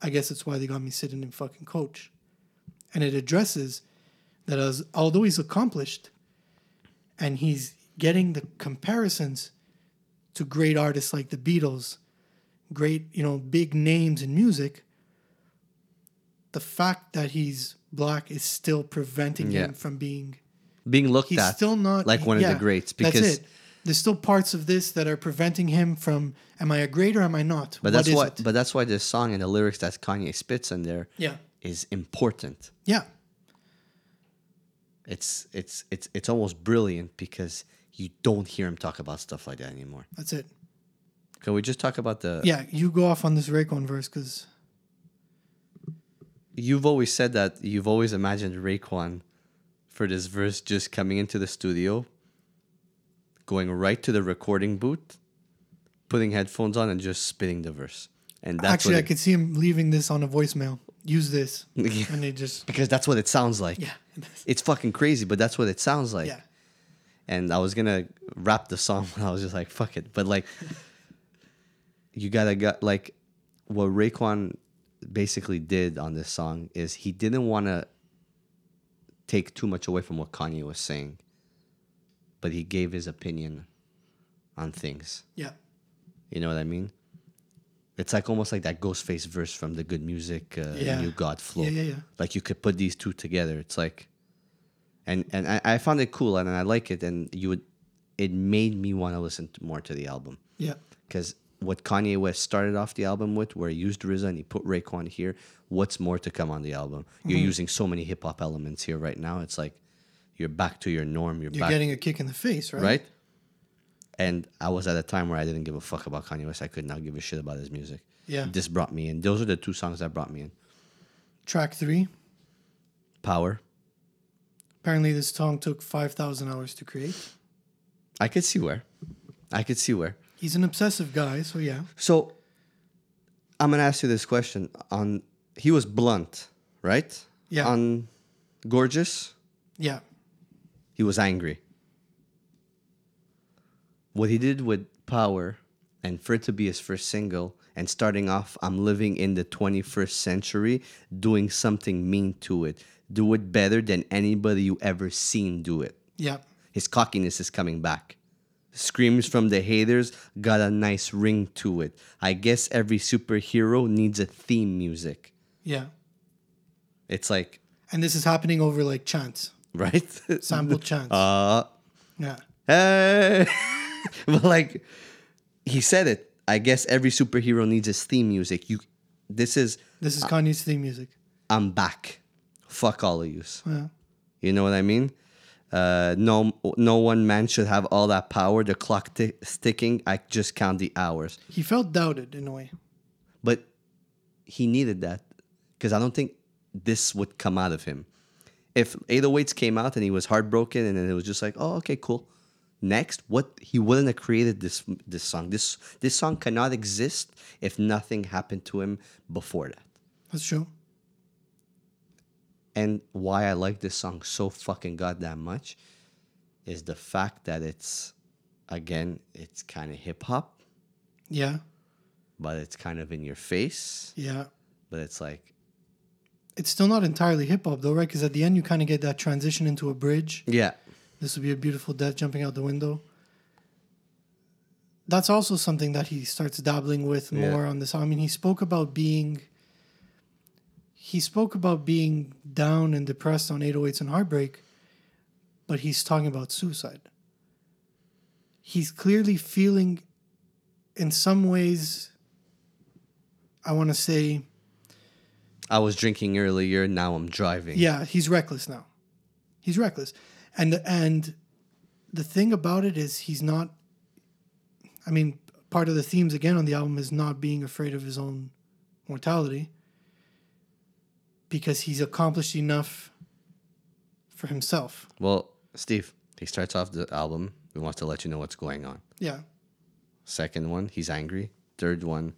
I guess that's why they got me sitting in fucking coach, and it addresses that as although he's accomplished and he's getting the comparisons to great artists like the Beatles, great, you know, big names in music, the fact that he's black is still preventing Yeah. him from being Being looked at. he's at still not like one yeah, of the greats. that's Because it. There's still parts of this that are preventing him from am I a great or am I not? but What that's why but that's why this song and the lyrics that Kanye spits in there is important. Yeah. It's it's it's it's almost brilliant because you don't hear him talk about stuff like that anymore. That's it. Can we just talk about the Yeah, you go off on this Raekwon verse because you've always said that you've always imagined Raekwon for this verse just coming into the studio, going right to the recording booth, putting headphones on, and just spitting the verse. And that's actually I it- could see him leaving this on a voicemail. Use this, Yeah. and they just because that's what it sounds like. yeah, It's fucking crazy, but that's what it sounds like. yeah. and I was gonna rap the song, [laughs] but I was just like, fuck it. But like, you gotta got like, what Raekwon basically did on this song is he didn't want to take too much away from what Kanye was saying, but he gave his opinion on things. Yeah. You know what I mean? It's like almost like that Ghostface verse from the Good Music, uh, Yeah. New God flow. Yeah, yeah, yeah. Like you could put these two together. It's like, and and I, I found it cool and I like it. And you would, it made me want to listen more to the album Yeah. because what Kanye West started off the album with, where he used RZA and he put Raekwon here. What's more to come on the album? Mm-hmm. You're using so many hip hop elements here right now. It's like you're back to your norm. You're, You're back getting a kick in the face, right? right? And I was at a time where I didn't give a fuck about Kanye West. I could not give a shit about his music. Yeah. This brought me in. Those are the two songs that brought me in. Track three. Power. Apparently, this song took five thousand hours to create. I could see where. I could see where. He's an obsessive guy, so yeah. So I'm gonna ask you this question. On he was blunt, right? Yeah. On Gorgeous, Yeah. he was angry. What he did with Power, and for it to be his first single, and starting off, I'm living in the 21st century, doing something mean to it. Do it better than anybody you ever seen do it. Yeah. His cockiness is coming back. Screams from the haters got a nice ring to it. I guess every superhero needs a theme music. Yeah. It's like, And this is happening over like chants, right? sample chants. [laughs] Uh, yeah. hey. [laughs] [laughs] but like, he said it. I guess every superhero needs his theme music. You, this is, This is Kanye's theme music. I'm back. Fuck all of yous. Yeah. You know what I mean? Uh, no, no one man should have all that power. The clock t- ticking. I just count the hours. He felt doubted in a way. But he needed that because I don't think this would come out of him. If 808s came out and he was heartbroken and then it was just like, oh, okay, cool. Next, what he wouldn't have created this this song. This this song cannot exist if nothing happened to him before that. That's true. And why I like this song so fucking goddamn much is the fact that it's again, it's kind of hip hop, Yeah. but it's kind of in your face, Yeah. but it's like It's still not entirely hip hop though, right? Because at the end you kind of get that transition into a bridge. yeah. This would be a beautiful death jumping out the window. That's also something that he starts dabbling with Yeah. more on this. I mean, he spoke about being. He spoke about being down and depressed on 808s and heartbreak, but he's talking about suicide. He's clearly feeling, in some ways, I want to say, I was drinking earlier, now I'm driving. yeah, he's reckless now. He's reckless, and and the thing about it is he's not. I mean, part of the themes again on the album is not being afraid of his own mortality, because he's accomplished enough for himself. Well, Steve, he starts off the album. He wants to let you know what's going on. Yeah, Second one, he's angry. Third one,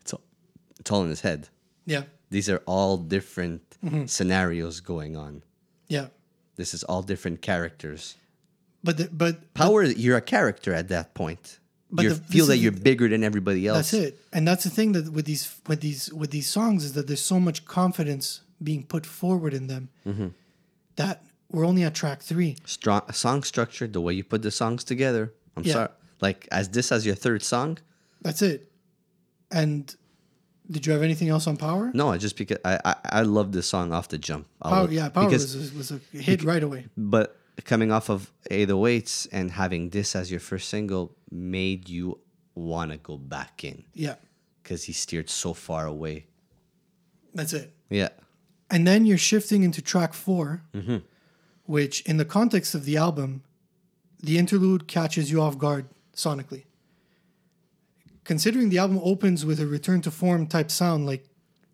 it's all, it's all in his head. yeah, These are all different Mm-hmm. scenarios going on. yeah. This is all different characters. But the, but Power, you're a character at that point. But you the- feel that you're bigger than everybody else. That's it. And that's the thing that with these with these with these songs is that there's so much confidence being put forward in them Mm-hmm. that we're only at track three. Strong song structure, the way you put the songs together. I'm Yeah. sorry. Like as this as your third song? That's it. And did you have anything else on Power? No, I just because I I, I love this song off the jump. Power, yeah, Power because, was, was a hit right away. but coming off of 808s and having this as your first single made you want to go back in Yeah, because he steered so far away. that's it. Yeah. And then you're shifting into track 4 mm-hmm. which, in the context of the album, the interlude catches you off guard sonically. Considering the album opens with a return to form type sound, like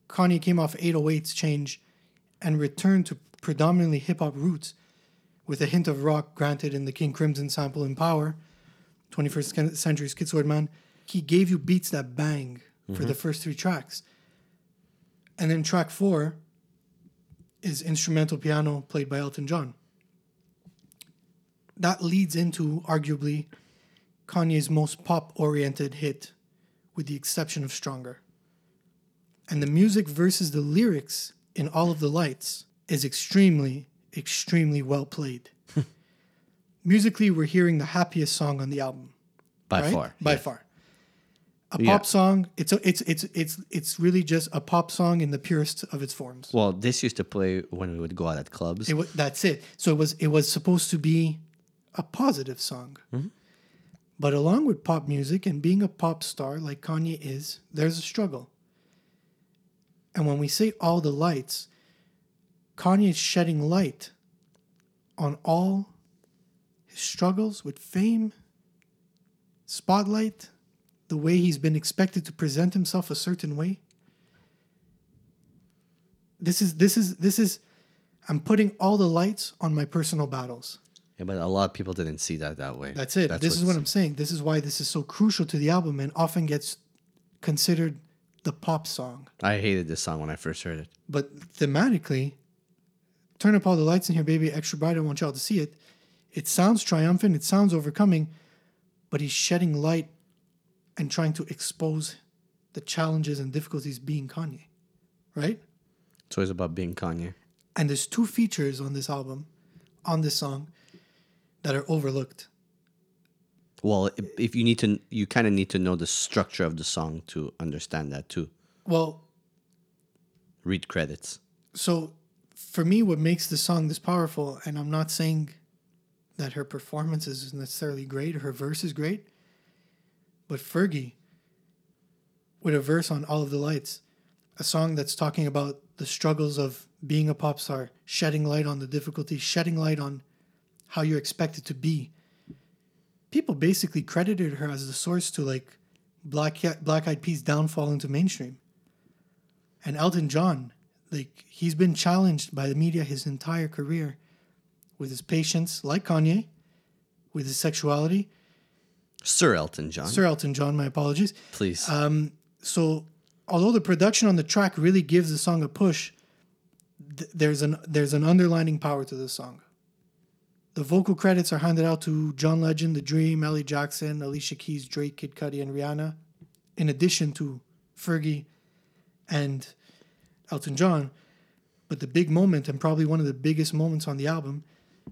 Kanye came off 808's change and returned to predominantly hip hop roots, with a hint of rock granted in the King Crimson sample in Power, 21st Century Schizoid Man, he gave you beats that bang for the mm-hmm. first three tracks. And then track four is instrumental piano played by Elton John. That leads into arguably Kanye's most pop oriented hit, with the exception of Stronger. And the music versus the lyrics in All of the Lights is extremely, extremely well played. [laughs] Musically, we're hearing the happiest song on the album By right? far. By yeah. far. A Yeah. pop song. It's a, it's it's it's it's really just a pop song in the purest of its forms. Well, this used to play when we would go out at clubs. It wa that's it. So it was it was supposed to be a positive song. Mm-hmm. But along with pop music and being a pop star like Kanye is, there's a struggle. And when we say all the lights, Kanye is shedding light on all his struggles with fame, spotlight, the way he's been expected to present himself a certain way. This is this is this is I'm putting all the lights on my personal battles. Yeah, but a lot of people didn't see that that way. That's it. this is what I'm saying. This is why this is so crucial to the album and often gets considered the pop song. I hated this song when I first heard it. But thematically, turn up all the lights in here, baby, extra bright. I want y'all to see it. It sounds triumphant. It sounds overcoming, but he's shedding light and trying to expose the challenges and difficulties being Kanye, right? It's always about being Kanye. And there's two features on this album, on this song, that are overlooked. Well, if, if you need to, you kind of need to know the structure of the song to understand that too. Well, Read credits. so for me, what makes the song this powerful, and I'm not saying that her performance is necessarily great or her verse is great, but Fergie, with a verse on All of the Lights, a song that's talking about the struggles of being a pop star, shedding light on the difficulties, shedding light on how you're expected to be. People basically credited her as the source to like Black Black Eyed Peas' downfall into mainstream. And Elton John, like he's been challenged by the media his entire career with his patience, like Kanye, with his sexuality. Sir Elton John, Sir Elton John, my apologies. please. Um, so, although the production on the track really gives the song a push, th- there's an there's an underlining power to the song. The vocal credits are handed out to John Legend, The Dream, Elly Jackson, Alicia Keys, Drake, Kid Cudi, and Rihanna, in addition to Fergie and Elton John. But the big moment, and probably one of the biggest moments on the album,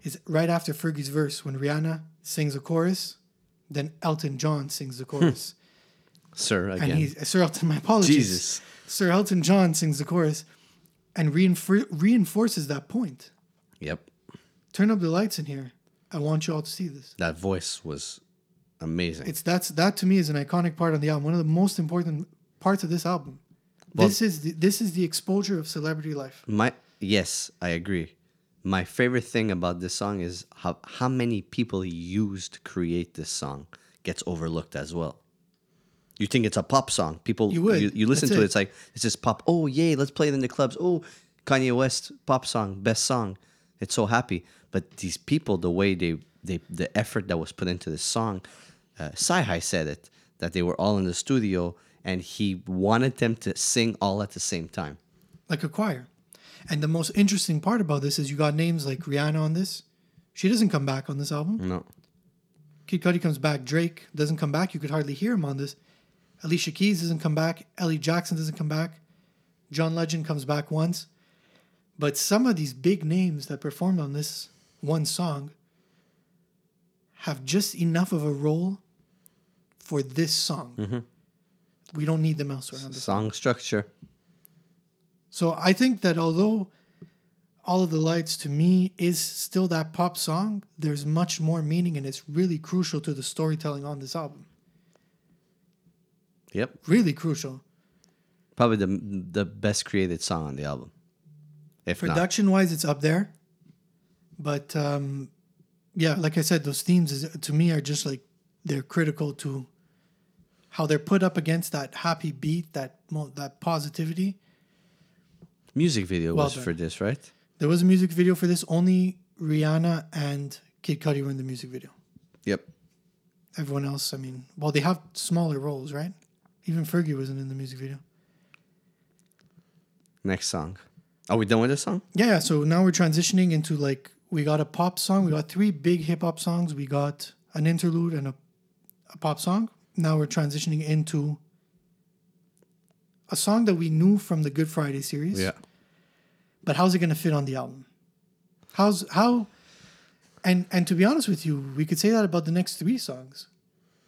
is right after Fergie's verse when Rihanna sings a chorus, then Elton John sings the hmm. chorus. Sir again. and he's uh, Sir Elton. My apologies. Jesus. Sir Elton John sings the chorus, and reinfor- reinforces that point. Yep. Turn up the lights in here. I want you all to see this. That voice was amazing. It's that's that to me is an iconic part of the album. One of the most important parts of this album. Well- this is the, this is the exposure of celebrity life. My yes, I agree. My favorite thing about this song is how how many people used to create this song gets overlooked as well. You think it's a pop song. People You would. you, you listen That's to it. it. it's like it's just pop. Oh yay, let's play it in the clubs. Oh, Kanye West pop song, best song. It's so happy. But these people, the way they they the effort that was put into this song, uh, CyHi said it that they were all in the studio and he wanted them to sing all at the same time. like a choir. And the most interesting part about this is you got names like Rihanna on this. She doesn't come back on this album. No. Kid Cudi comes back. Drake doesn't come back. You could hardly hear him on this. Alicia Keys doesn't come back. Elly Jackson doesn't come back. John Legend comes back once. But some of these big names that performed on this one song have just enough of a role for this song. Mm-hmm. We don't need them elsewhere on. Song structure. So I think that although All of the Lights to me is still that pop song, there's much more meaning and it's really crucial to the storytelling on this album. Yep. Really crucial. Probably the the best created song on the album. If not, Production wise, it's up there. But um, yeah, like I said, those themes is, to me are just like they're critical to how they're put up against that happy beat, that mo- that positivity. music video Well was done. for this, right? There was a music video for this. Only Rihanna and Kid Cudi were in the music video. Yep. Everyone else, I mean, well, they have smaller roles, right? Even Fergie wasn't in the music video. Next song. Are we done with this song? Yeah, yeah, so now we're transitioning into like we got a pop song. We got three big hip hop songs. We got an interlude and a, a pop song. Now we're transitioning into a song that we knew from the Good Friday series. Yeah. But how's it going to fit on the album? How's how? And and to be honest with you, we could say that about the next three songs.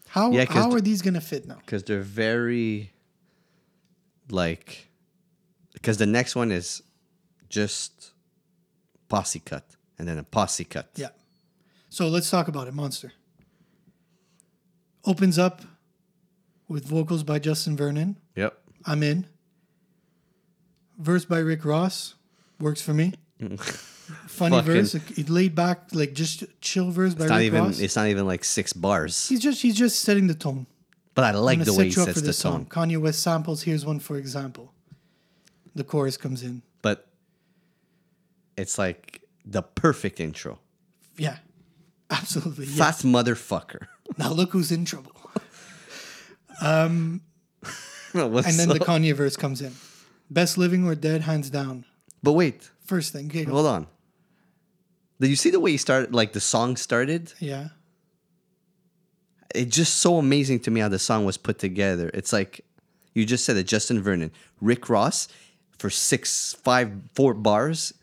How Yeah, how are these going to fit now? Because they're very like because the next one is just posse cut and then a posse cut. Yeah. So let's talk about it. Monster opens up with vocals by Justin Vernon. Yep. I'm in. Verse by Rick Ross works for me. [laughs] Funny Fucking- verse, it laid back, like just chill verse by It's not Rick even Ross. it's not even like six bars. He's just he's just setting the tone. But I I'm like gonna the way he set you up sets for the this tone. song. Kanye West samples. Here's one for example. The chorus comes in. It's like the perfect intro. Yeah, absolutely. Fat motherfucker. [laughs] Now look who's in trouble. Um, [laughs] What's And then the? Kanye verse comes in. Best living or dead, hands down. but wait, First thing, okay, hold on. Did you see the way he started? Like the song started? yeah. It's just so amazing to me how the song was put together. It's like You just said it. Justin Vernon, Rick Ross, for six, five, four bars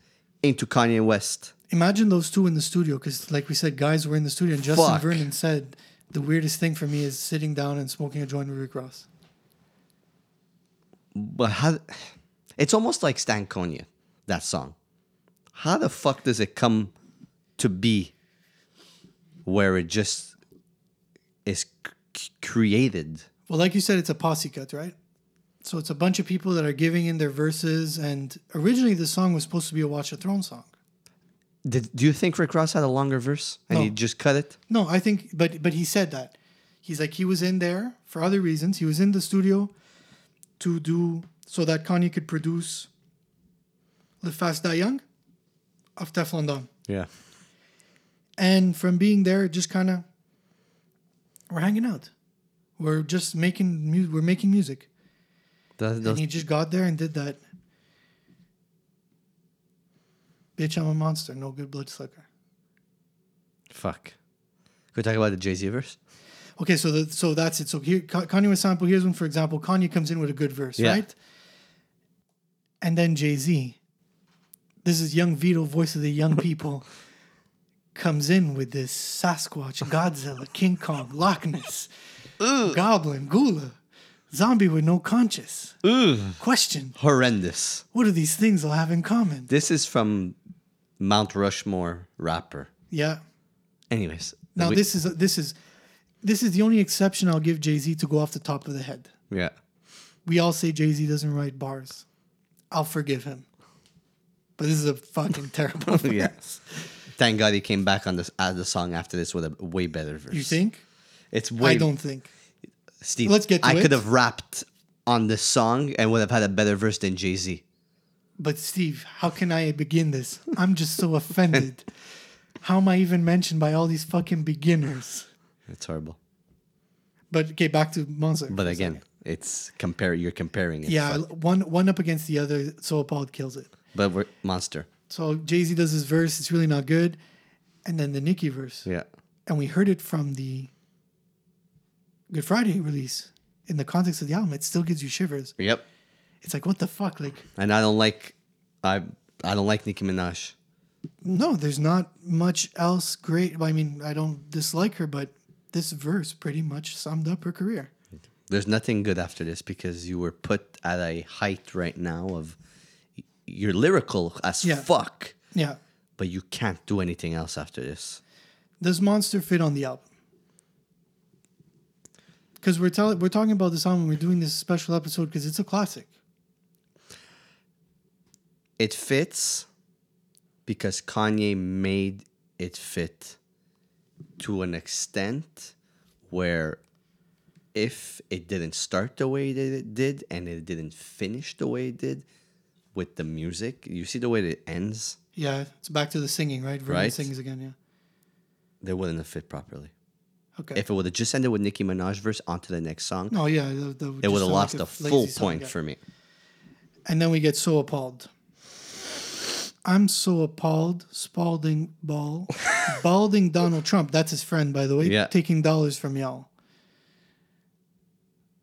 into Kanye West. Imagine those two in the studio, because like we said, guys were in the studio, and Justin Fuck. Vernon said the weirdest thing for me is sitting down and smoking a joint with Rick Ross. But how? It's almost like Stankonia, that song. How the fuck does it come to be where it just is c- created? Well, like you said, it's a posse cut, right? So it's a bunch of people that are giving in their verses, and originally the song was supposed to be a Watch the Throne song. Did, do you think Rick Ross had a longer verse and he just cut it? No, I think, but but he said that he's like he was in there for other reasons. He was in the studio to do so that Kanye could produce "Live Fast, Die Young" of Teflon Don, Yeah. and from being there, just kind of we're hanging out. We're just making mu- We're making music, That, and he just got there and did that. Bitch, I'm a monster. No good blood sucker. fuck. Can we talk about the Jay Z verse? Okay, so the, so that's it. So here, Kanye was sample. Here's one, for example. Kanye comes in with a good verse, Yeah. right? And then Jay Z, this is young Vito, voice of the young [laughs] people, comes in with this Sasquatch, Godzilla, King Kong, Loch Ness, Goblin, Gula, zombie with no conscience. Question: Horrendous. What do these things all have in common? This is from Mount Rushmore rapper. Yeah. Anyways. Now we- this is this is this is the only exception I'll give Jay Z to go off the top of the head. Yeah. we all say Jay Z doesn't write bars. I'll forgive him. But this is a fucking [laughs] terrible yes. [laughs] Yeah. Thank God he came back on this uh, the song after this with a way better verse. You think? It's way I don't think. Steve. Let's get to I it. could have rapped on this song and would have had a better verse than Jay Z. But Steve, how can I begin this? I'm just so offended. [laughs] How am I even mentioned by all these fucking beginners? It's horrible. But okay, back to Monster. But again, it's compare. You're comparing it. yeah, one one up against the other. So appalled kills it. But we're monster. So Jay Z does his verse. It's really not good, and then the Nicki verse, Yeah. and we heard it from the Good Friday release. In the context of the album, it still gives you shivers. Yep. It's like what the fuck, like. And I don't like. I I don't like Nicki Minaj. No, there's not much else great. I mean, I don't dislike her, but this verse pretty much summed up her career. There's nothing good after this because you were put at a height right now of you're lyrical as Yeah. fuck, Yeah. but you can't do anything else after this. Does Monster fit on the album? Because we're telling we're talking about this album. We're doing this special episode because it's a classic. It fits because Kanye made it fit to an extent where if it didn't start the way that it did and it didn't finish the way it did with the music, you see the way that it ends, Yeah, it's back to the singing, right? Vernon Right. sings again. Yeah. they wouldn't have fit properly. Okay. If it would have just ended with Nicki Minaj verse onto the next song, oh yeah, the, the, it would have lost like a full point for me. And then we get so appalled. I'm so appalled. Spalding ball, [laughs] balding Donald Trump. That's his friend, by the way. Yeah. Taking dollars from y'all.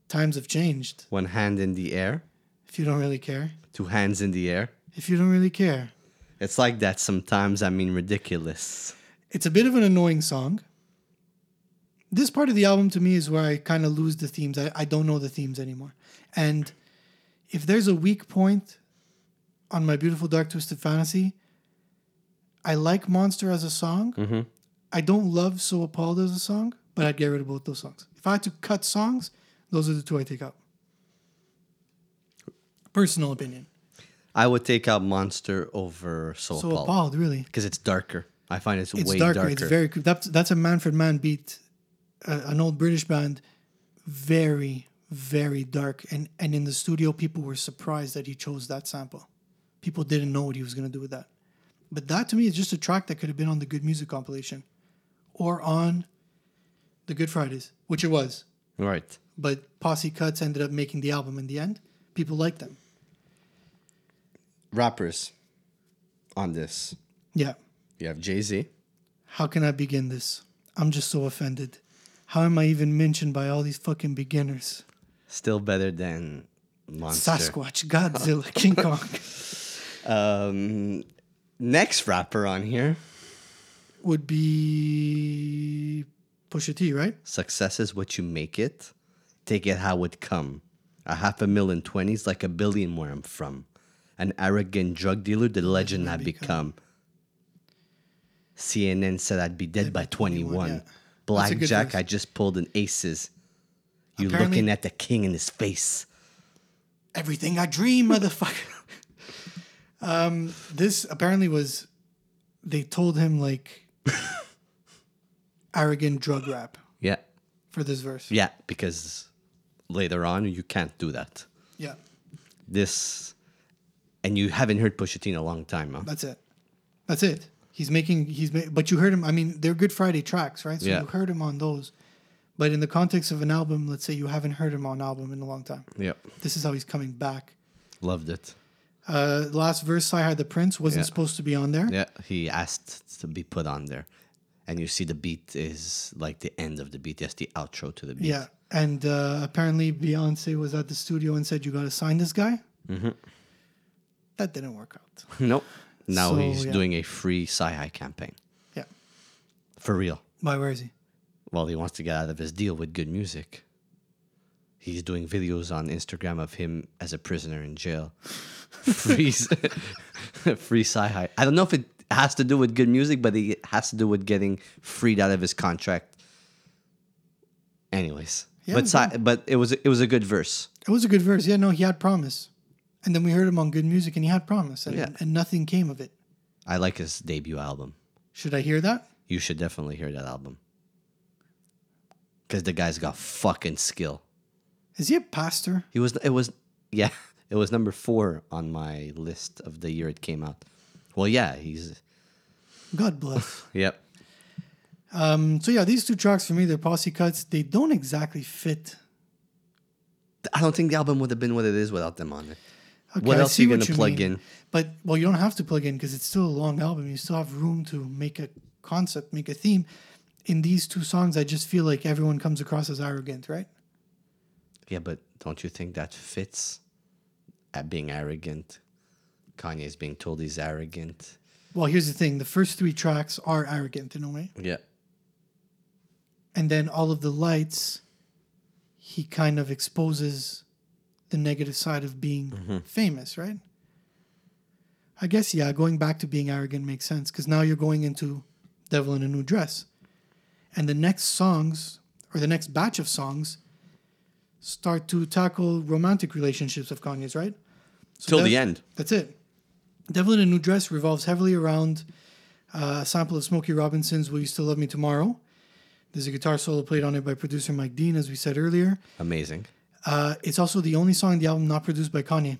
Times have changed. One hand in the air, If you don't really care. two hands in the air. If you don't really care. It's like that sometimes. I mean, ridiculous. It's a bit of an annoying song. This part of the album to me is where I kind of lose the themes. I, I don't know the themes anymore. And if there's a weak point on my beautiful dark twisted fantasy, I like Monster as a song. Mm-hmm. I don't love So Appalled as a song, but I'd get rid of both those songs. If I had to cut songs, those are the two I take out. Personal opinion. I would take out Monster over So Paul Appalled, really. because it's darker. I find it's, it's way darker. darker. It's very that's that's a Manfred Mann beat, uh, an old British band, very very dark. And and in the studio, people were surprised that he chose that sample. People didn't know what he was going to do with that. But that to me is just a track that could have been on the Good Music compilation, or on the Good Fridays, which it was. right. But Posse Cuts ended up making the album in the end. People liked them. Rappers on this. Yeah. You have Jay Z. How can I begin this? I'm just so offended. How am I even mentioned by all these fucking beginners? Still better than Monster. Sasquatch, Godzilla, [laughs] King Kong Um, next rapper on here. would be Pusha T, right? Success is what you make it. Take it how it come. A half a million twenties like a billion where I'm from. An arrogant drug dealer, the legend I become. CNN said I'd be dead by 21. yeah. That's a good Blackjack. I just pulled an aces. You Apparently- looking at the king in his face. Everything I dream, motherfucker. [laughs] um, this apparently was. They told him like [laughs] arrogant drug rap Yeah. for this verse. Yeah, because later on you can't do that. Yeah, This and you haven't heard Pusha T in a long time, huh? that's it. That's it. He's making. He's. Ma- but you heard him. I mean, they're Good Friday tracks, right? So Yeah. you heard him on those. But in the context of an album, let's say you haven't heard him on album in a long time. Yep. This is how he's coming back. Loved it. Uh, last verse, I had the Prince, wasn't Yeah. supposed to be on there. Yeah, he asked to be put on there. And you see the beat is like the end of the beat. Yes, the outro to the beat. Yeah, and uh, apparently Beyonce was at the studio and said, "You got to sign this guy." Mm-hmm. That didn't work out. [laughs] Nope. Now So, he's yeah. doing a free CyHi campaign. Yeah. For real. Why? Where is he? Well, he wants to get out of his deal with good music. He's doing videos on Instagram of him as a prisoner in jail. [laughs] Free, [laughs] free CyHi I don't know if it has to do with good music, but it has to do with getting freed out of his contract. Anyways, Yeah, but Sci- but it was it was a good verse. It was a good verse. Yeah, no, he had promise, and then we heard him on Good Music, and he had promise, and, Yeah. and nothing came of it. I like his debut album. Should I hear that? You should definitely hear that album. Cause the guy's got fucking skill. Is he a pastor? He was. It was. Yeah. [laughs] It was number four on my list of the year it came out. Well, yeah. He's. God bless. [laughs] Yep. um. So yeah, these two tracks for me, they're posse cuts. They don't exactly fit. I don't think the album would have been what it is without them on it. Okay, what else are you what gonna plug mean. in? But well, you don't have to plug in because it's still a long album. You still have room to make a concept, make a theme. In these two songs, I just feel like everyone comes across as arrogant, right? Yeah, but don't you think that fits? At being arrogant, Kanye's being told he's arrogant. Well, here's the thing: the first three tracks are arrogant in a way, Yeah. and then all of the lights, he kind of exposes the negative side of being famous, right? I guess yeah, going back to being arrogant makes sense because now you're going into "Devil in a New Dress," and the next songs or the next batch of songs start to tackle romantic relationships of Kanye's, right? So Till the end. That's it. Devil in a New Dress revolves heavily around uh, a sample of Smokey Robinson's Will You Still Love Me Tomorrow. There's a guitar solo played on it by producer Mike Dean, as we said earlier. Amazing. Uh, it's also the only song on the album not produced by Kanye.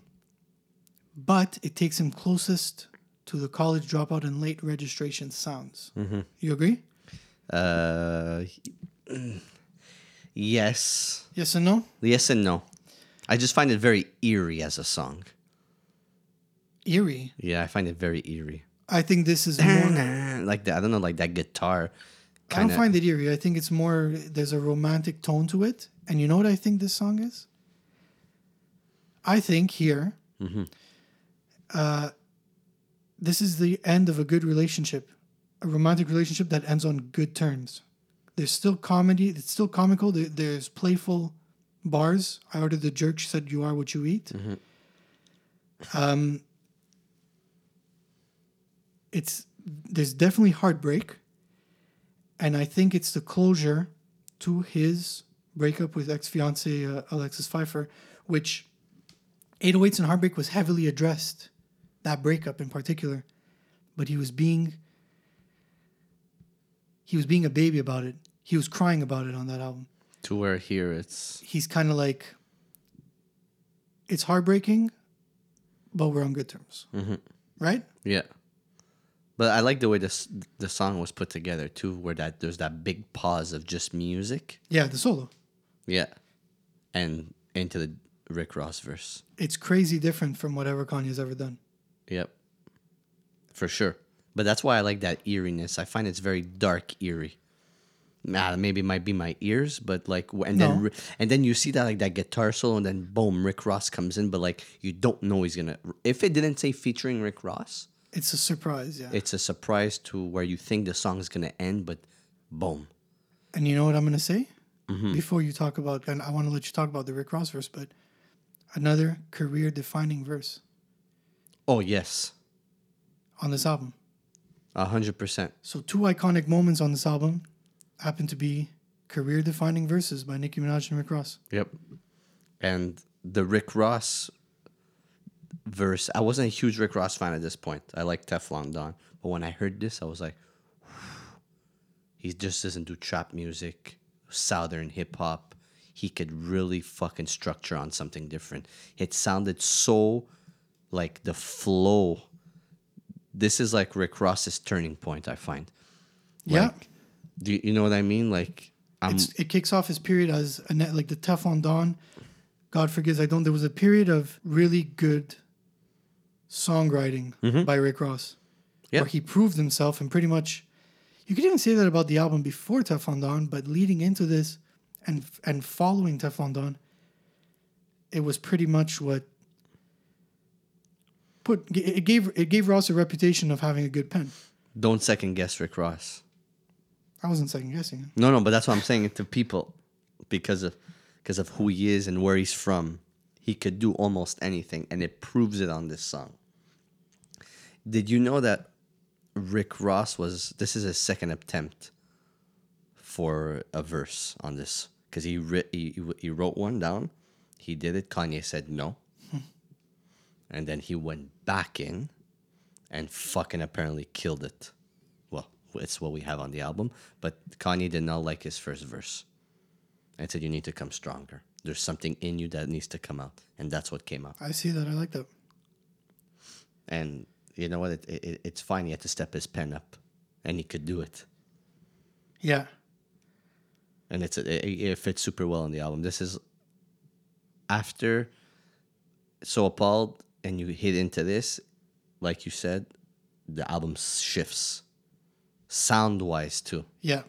But it takes him closest to the college dropout and late registration sounds. You agree? Uh, [clears throat] yes. Yes and no? Yes and no. I just find it very eerie as a song. Eerie. Yeah, I find it very eerie. I think this is [laughs] more. like that. I don't know, like that guitar. I don't find it eerie. I think it's more. There's a romantic tone to it, and you know what I think this song is. I think here, uh, this is the end of a good relationship, a romantic relationship that ends on good terms. There's still comedy. It's still comical. There, there's playful bars. I ordered the jerk. She said, "You are what you eat." Um, it's there's definitely heartbreak and I think it's the closure to his breakup with ex fiance uh, Alexis Phifer, which 808s and Heartbreak was heavily addressed, that breakup in particular, but he was being he was being a baby about it. He was crying about it on that album. To where here it's He's kind of like it's heartbreaking, but we're on good terms, right? yeah. But I like the way this the song was put together too, where that there's that big pause of just music. Yeah, the solo. Yeah. And into the Rick Ross verse. It's crazy different from whatever Kanye's ever done. Yep. For sure. But that's why I like that eeriness. I find it's very dark eerie. nah, maybe it might be my ears, but like, and then No. Ri- and then you see that like that guitar solo, and then boom, Rick Ross comes in, but like you don't know he's gonna. If it didn't say featuring Rick Ross, It's a surprise, yeah. it's a surprise to where you think the song is gonna end, but boom. And you know what I'm going to say? Mm-hmm. Before you talk about, and I want to let you talk about the Rick Ross verse, but another career defining verse Oh yes, on this album. a hundred percent. So, two iconic moments on this album happen to be career defining verses by Nicki Minaj and Rick Ross. Yep. And the Rick Ross verse, I wasn't a huge Rick Ross fan at this point. I like Teflon Don. But when I heard this, I was like, he just doesn't do trap music, southern hip hop. He could really fucking structure on something different. It sounded so like the flow. This is like Rick Ross's turning point, I find. yeah. Like, do you, you know what I mean? Like, it kicks off his period as a net, like the Teflon Don. God forgives I don't. There was a period of really good songwriting mm-hmm. by Rick Ross, Yeah. where he proved himself and pretty much. You could even say that about the album before Teflon Don, but leading into this and and following Teflon Don, it was pretty much what put it gave it gave Ross a reputation of having a good pen. don't second guess Rick Ross. I wasn't second guessing. No, no, but that's what I'm saying to people because of because of who he is and where he's from. He could do almost anything, and it proves it on this song. Did you know that Rick Ross was? This is his second attempt for a verse on this because he, writ, he he he wrote one down. He did it. Kanye said no, hmm. and then he went back in, and fucking apparently killed it. Well, it's what we have on the album, but Kanye did not like his first verse. And said you need to come stronger. There's something in you that needs to come out, and that's what came out. I see that. I like that. And you know what? It, it, it's fine. He had to step his pen up, and he could do it. Yeah. And it's it, it fits super well on the album. This is after so appalled, and you hit into this, like you said, the album shifts, sound wise too. Yeah.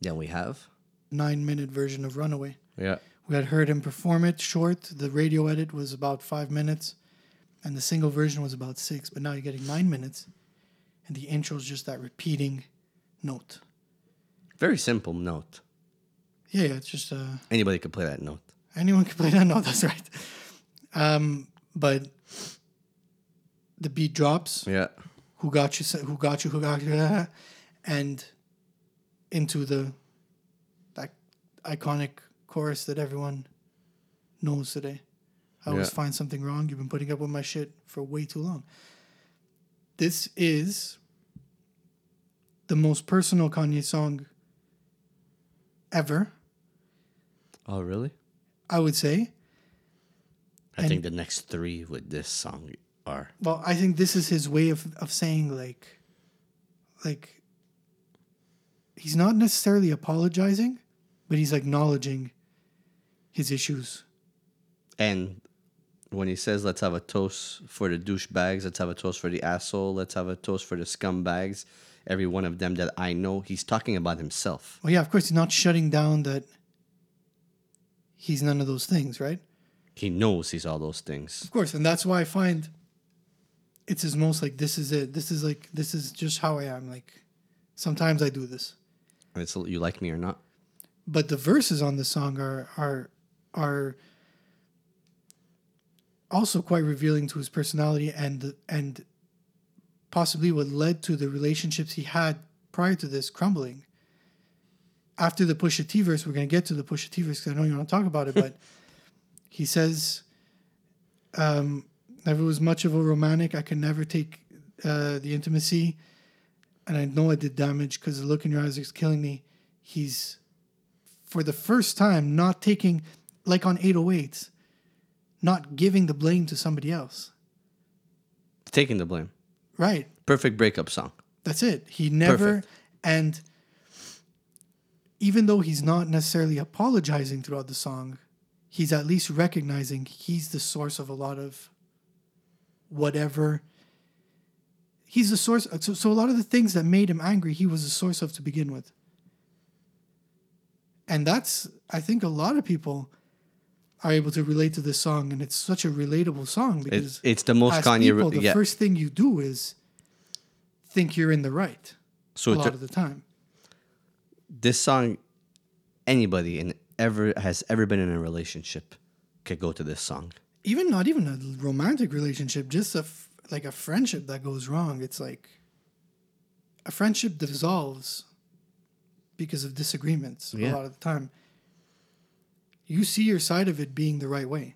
Then we have Nine minute version of Runaway. yeah. We had heard him perform it short. The radio edit was about five minutes, and the single version was about six. But now you're getting nine minutes, and the intro is just that repeating note. Very simple note. Yeah, yeah, it's just uh, Anybody could play that note. anyone can play that note. [laughs] That's right. Um, but the beat drops. Yeah. Who got you? Who got you? Who got you? [laughs] And into the iconic chorus that everyone knows today. I always Yeah. find something wrong. You've been putting up with my shit for way too long. This is the most personal Kanye song ever, Oh, really? I would say. I And- think the next three with this song are. Well, I think this is his way of, of saying like like he's not necessarily apologizing, but he's acknowledging his issues. And when he says, let's have a toast for the douchebags, let's have a toast for the asshole, let's have a toast for the scumbags, every one of them that I know, he's talking about himself. Well, yeah, of course he's not shutting down that he's none of those things, right? He knows he's all those things. Of course, and that's why I find it's his most like this is it. This is like this is just how I am. Like sometimes I do this. And it's you like me or not. But the verses on the song are are are also quite revealing to his personality and and possibly what led to the relationships he had prior to this crumbling. After the Pusha T verse, we're gonna get to the Pusha T verse because I know you want to talk about it, but [laughs] he says, um, "Never was much of a romantic. I can never take uh, the intimacy, and I know I did damage because the look in your eyes is killing me." He's for the first time not taking like on 808s not giving the blame to somebody else Taking the blame. right Perfect breakup song. that's it he never Perfect. and even though he's not necessarily apologizing throughout the song he's at least recognizing he's the source of a lot of whatever he's the source so, so a lot of the things that made him angry he was the source of to begin with and that's I think a lot of people are able to relate to this song, and it's such a relatable song because It's it's the most Kanye. people, the yeah. first thing you do is think you're in the right so a lot took- of the time. this song, anybody in ever has ever been in a relationship could go to this song. Even not even a romantic relationship, just a f- like a friendship that goes wrong. It's like a friendship dissolves because of disagreements Yeah. a lot of the time. You see your side of it being the right way.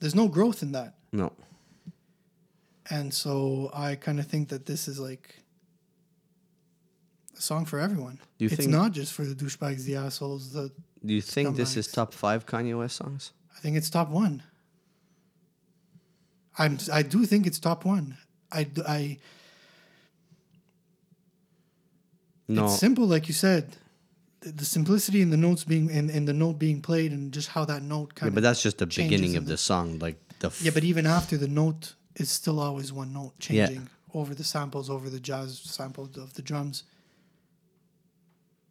There's no growth in that. No, And so I kind of think that this is like a song for everyone. Do you it's think- not just for the douchebags, the assholes. The do you think this is top five Kanye West songs? I think it's top one. I'm I do think it's top one. I I No, it's simple, like you said. The, simplicity in the notes being and, in the note being played and just how that note yeah, kind but that's just the beginning of the- the song. Like the f- yeah. But even after the note is still always one note Yeah. changing over the samples, over the jazz samples of the drums.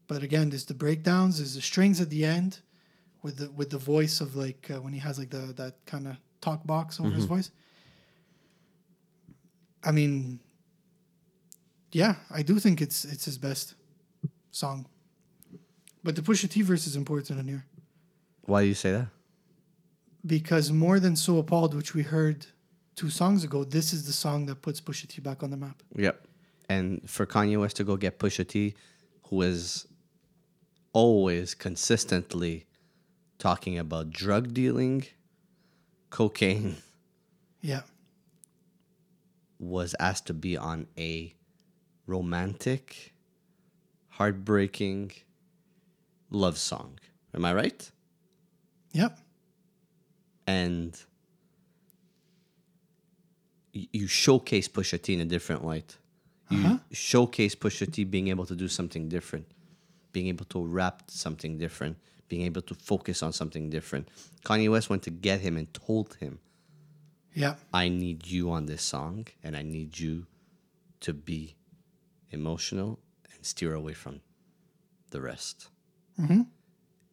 But again, there's the breakdowns, there's the strings at the end, with the with the voice of like uh, when he has like the that kind of talk box over his Mm-hmm. voice. I mean, yeah, I do think it's it's his best song. But the Pusha T verse is important in here why do you say that? because more than so appalled, which we heard two songs ago, this is the song that puts Pusha T back on the map. Yep. And for Kanye West to go get Pusha T, who is always consistently talking about drug dealing, cocaine, Yeah, was asked to be on a romantic, heartbreaking love song. Am I right? yep, And you showcase Pusha T in a different light. You Uh-huh. showcase Pusha T being able to do something different, being able to rap something different, being able to focus on something different. Kanye West went to get him and told him, yeah, I need you on this song and I need you to be emotional and steer away from the rest. Mm-hmm.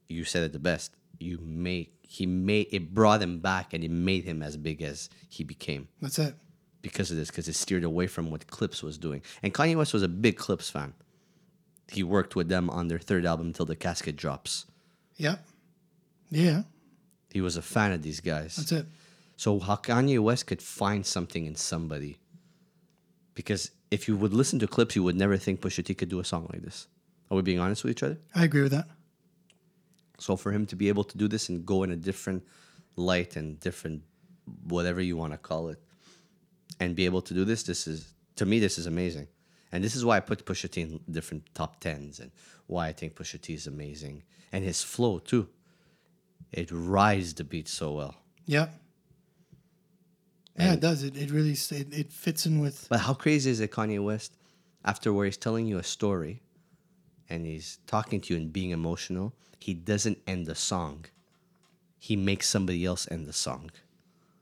You said it the best. You made he made it brought him back and it made him as big as he became that's it. because of this because it steered away from what Clipse was doing. And Kanye West was a big Clipse fan. He worked with them on their third album till the casket drops. Yep, yeah, He was a fan of these guys. that's it. So how Kanye West could find something in somebody? Because if you would listen to Clipse, you would never think Pusha T could do a song like this. Are we being honest with each other? I agree with that. So for him to be able to do this and go in a different light and different whatever you want to call it, and be able to do this, this is to me this is amazing. And this is why I put Pusha T in different top tens and why I think Pusha T is amazing. And his flow too. It rides the beat so well. Yep. Yeah, And- it does. It, it really it, it fits in with But how crazy is it, Kanye West, after where he's telling you a story and he's talking to you and being emotional, he doesn't end the song. He makes somebody else end the song.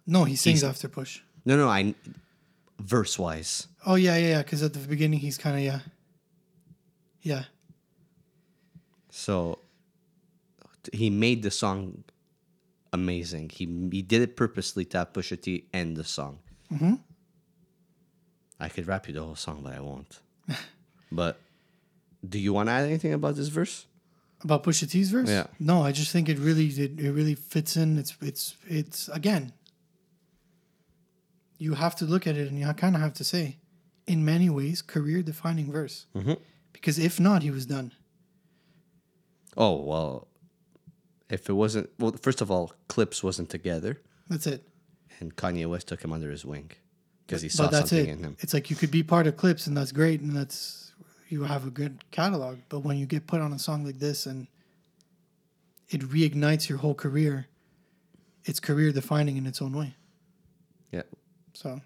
no. He sings He's- after push. No, no, I verse wise. Oh yeah, yeah, yeah. Because at the beginning he's kind of yeah, yeah, So he made the song amazing. He he did it purposely to have Pusha T end the song. Mhm. I could rap you the whole song, but I won't. [laughs] but do you want to add anything about this verse? about Pusha T's verse. Yeah. No, I just think it really it, it really fits in. It's it's it's again. You have to look at it, and you kind of have to say, in many ways, career defining verse. Mhm. Because if not, he was done. Oh well, if it wasn't well, first of all, Clipse wasn't together, That's it. and Kanye West took him under his wing because he saw but that's something it. in him. It's like you could be part of Clipse, and that's great, and that's you have a good catalog. But when you get put on a song like this, and it reignites your whole career, it's career defining in its own way. Yeah, So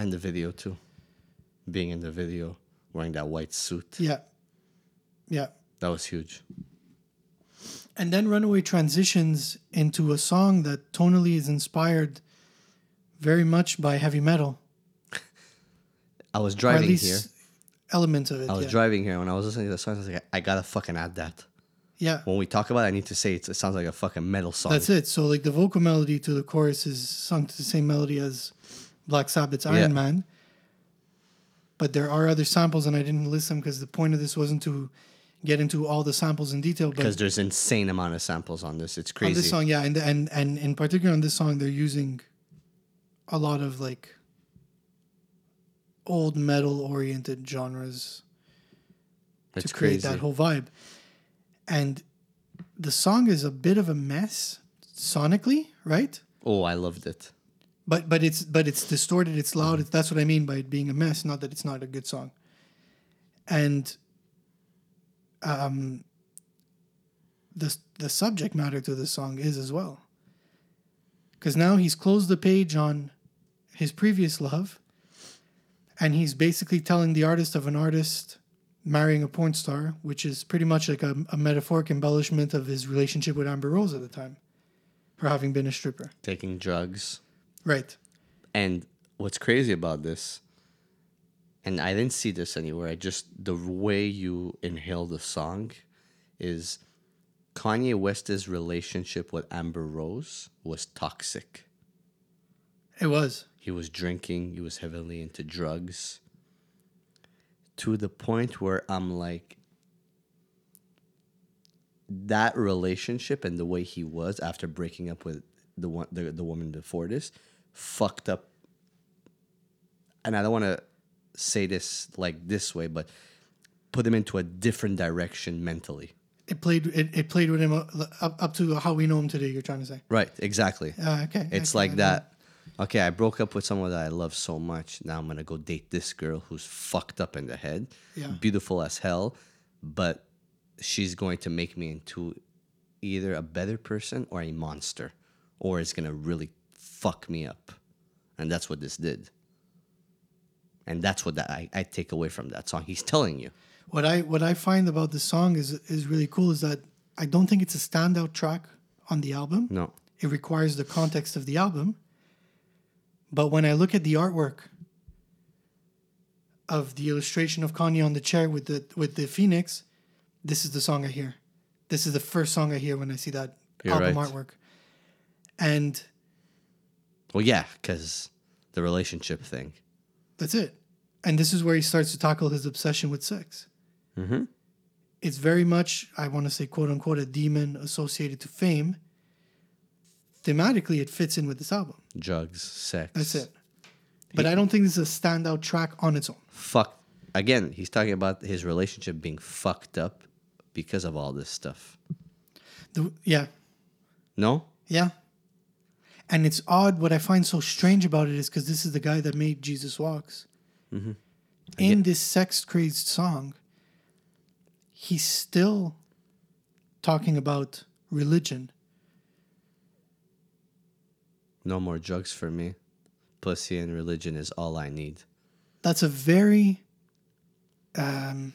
and the video too, being in the video wearing that white suit, yeah, yeah. that was huge. And then Runaway transitions into a song that tonally is inspired very much by heavy metal. [laughs] I was driving here. elements of it. I was yeah. driving here when I was listening to the song. I was like, I gotta fucking add that. Yeah. When we talk about it, I need to say it sounds like a fucking metal song. That's it. So like the vocal melody to the chorus is sung to the same melody as Black Sabbath's Iron Yeah. Man. But there are other samples, and I didn't list them because the point of this wasn't to get into all the samples in detail. But Because there's insane amount of samples on this. It's crazy on this song, yeah, and and and in particular on this song, they're using a lot of like old metal oriented genres it's to create crazy. that whole vibe. And the song is a bit of a mess sonically, right? oh, I loved it. But but it's but it's distorted, it's loud. It's, that's what I mean by it being a mess, not that it's not a good song. And um the the subject matter to the song is as well. Cuz now he's closed the page on his previous love and he's basically telling the artist of an artist marrying a porn star, which is pretty much like a, a metaphoric embellishment of his relationship with Amber Rose at the time for having been a stripper. Taking drugs. Right. And what's crazy about this, and I didn't see this anywhere, I just, the way you inhale the song is Kanye West's relationship with Amber Rose was toxic. It was. He was drinking, he was heavily into drugs to the point where I'm like, that relationship and the way he was after breaking up with the one the, the woman before this fucked up and I don't want to say this like this way but put him into a different direction mentally It played. It, it played with him uh, up, up to how we know him today. You're trying to say. right exactly Uh, okay. It's okay, like that. Okay, I broke up with someone that I love so much. Now I'm gonna go date this girl who's fucked up in the head, Yeah. beautiful as hell, but she's going to make me into either a better person or a monster, or it's gonna really fuck me up, and that's what this did. And that's what that I, I take away from that song. He's telling you, What I what I find about the song is is really cool is that I don't think it's a standout track on the album. no, It requires the context of the album. But when I look at the artwork of the illustration of Kanye on the chair with the with the phoenix, this is the song I hear. This is the first song I hear when I see that You're album right. artwork. And well, yeah, because the relationship thing. That's it. And this is where he starts to tackle his obsession with sex. Mm-hmm. It's very much, I want to say, quote unquote, a demon associated to fame. Thematically, it fits in with this album. Drugs, sex. That's it. But I don't think this is a standout track on its own. fuck again he's talking about his relationship being fucked up because of all this stuff The, yeah, no yeah. And it's odd. What I find so strange about it is because this is the guy that made Jesus Walks. In this sex crazed song, he's still talking about religion. no more drugs for me. Pussy and religion is all i need. That's a very um,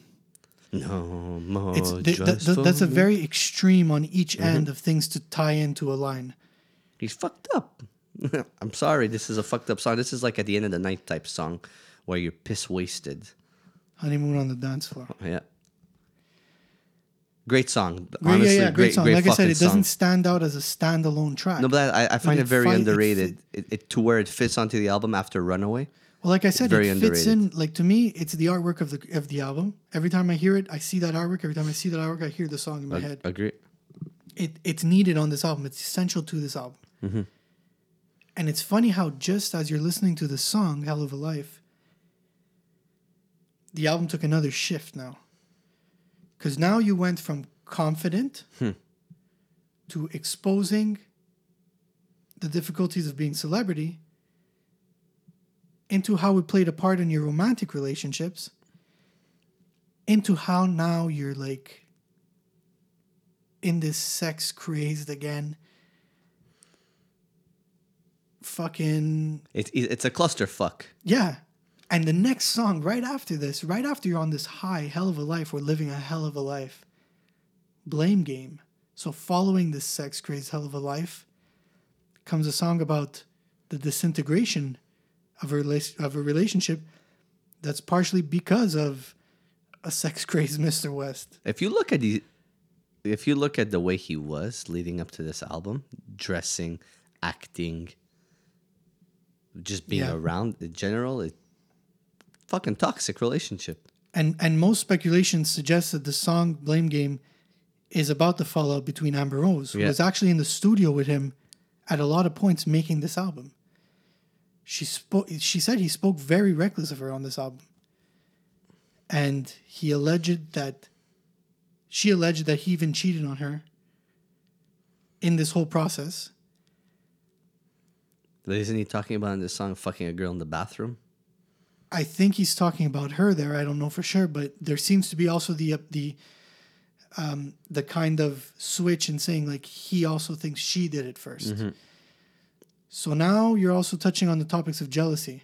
no more it's th- th- drugs th- for that's a very extreme on each end of things to tie into a line. he's fucked up. [laughs] I'm sorry this is a fucked up song. This is like at the end of the night type song where you're piss wasted Honeymoon on the dance floor. yeah great song honestly yeah, yeah, great, great song. great like I said, it doesn't stand out as a standalone track. no but I, I find it it very fi- it underrated it, it, to where it fits onto the album after runaway well, like I said, very it fits in. Like to me, it's the artwork of the of the album. Every time I hear it, I see that artwork. Every time I see that artwork, I hear the song in my head. agree It it's needed on this album. It's essential to this album. Mm-hmm. And it's funny how just as you're listening to the song "Hell of a Life," the album took another shift now. Because now you went from confident Hmm. to exposing the difficulties of being celebrity into how it played a part in your romantic relationships into how now you're like in this sex crazed again fucking It, it, it's a clusterfuck. yeah. And the next song right after this, right after you're on this high, hell of a life, we're living a hell of a life. Blame game. So following this sex crazed hell of a life comes a song about the disintegration of a rela- of a relationship that's partially because of a sex [laughs] crazed Mr. West. If you look at the if you look at the way he was leading up to this album, dressing, acting, just being Yeah. around in general, it fucking toxic relationship. And and most speculation suggests that the song "Blame Game" is about the fallout between Amber Rose, who Yeah. was actually in the studio with him at a lot of points making this album. She spoke. She said he spoke very reckless of her on this album, and he alleged that she alleged that he even cheated on her in this whole process. Isn't he talking about in this song fucking a girl in the bathroom? I think he's talking about her there. I don't know for sure, but there seems to be also the the um, the kind of switch in saying like he also thinks she did it 1st So now you're also touching on the topics of jealousy.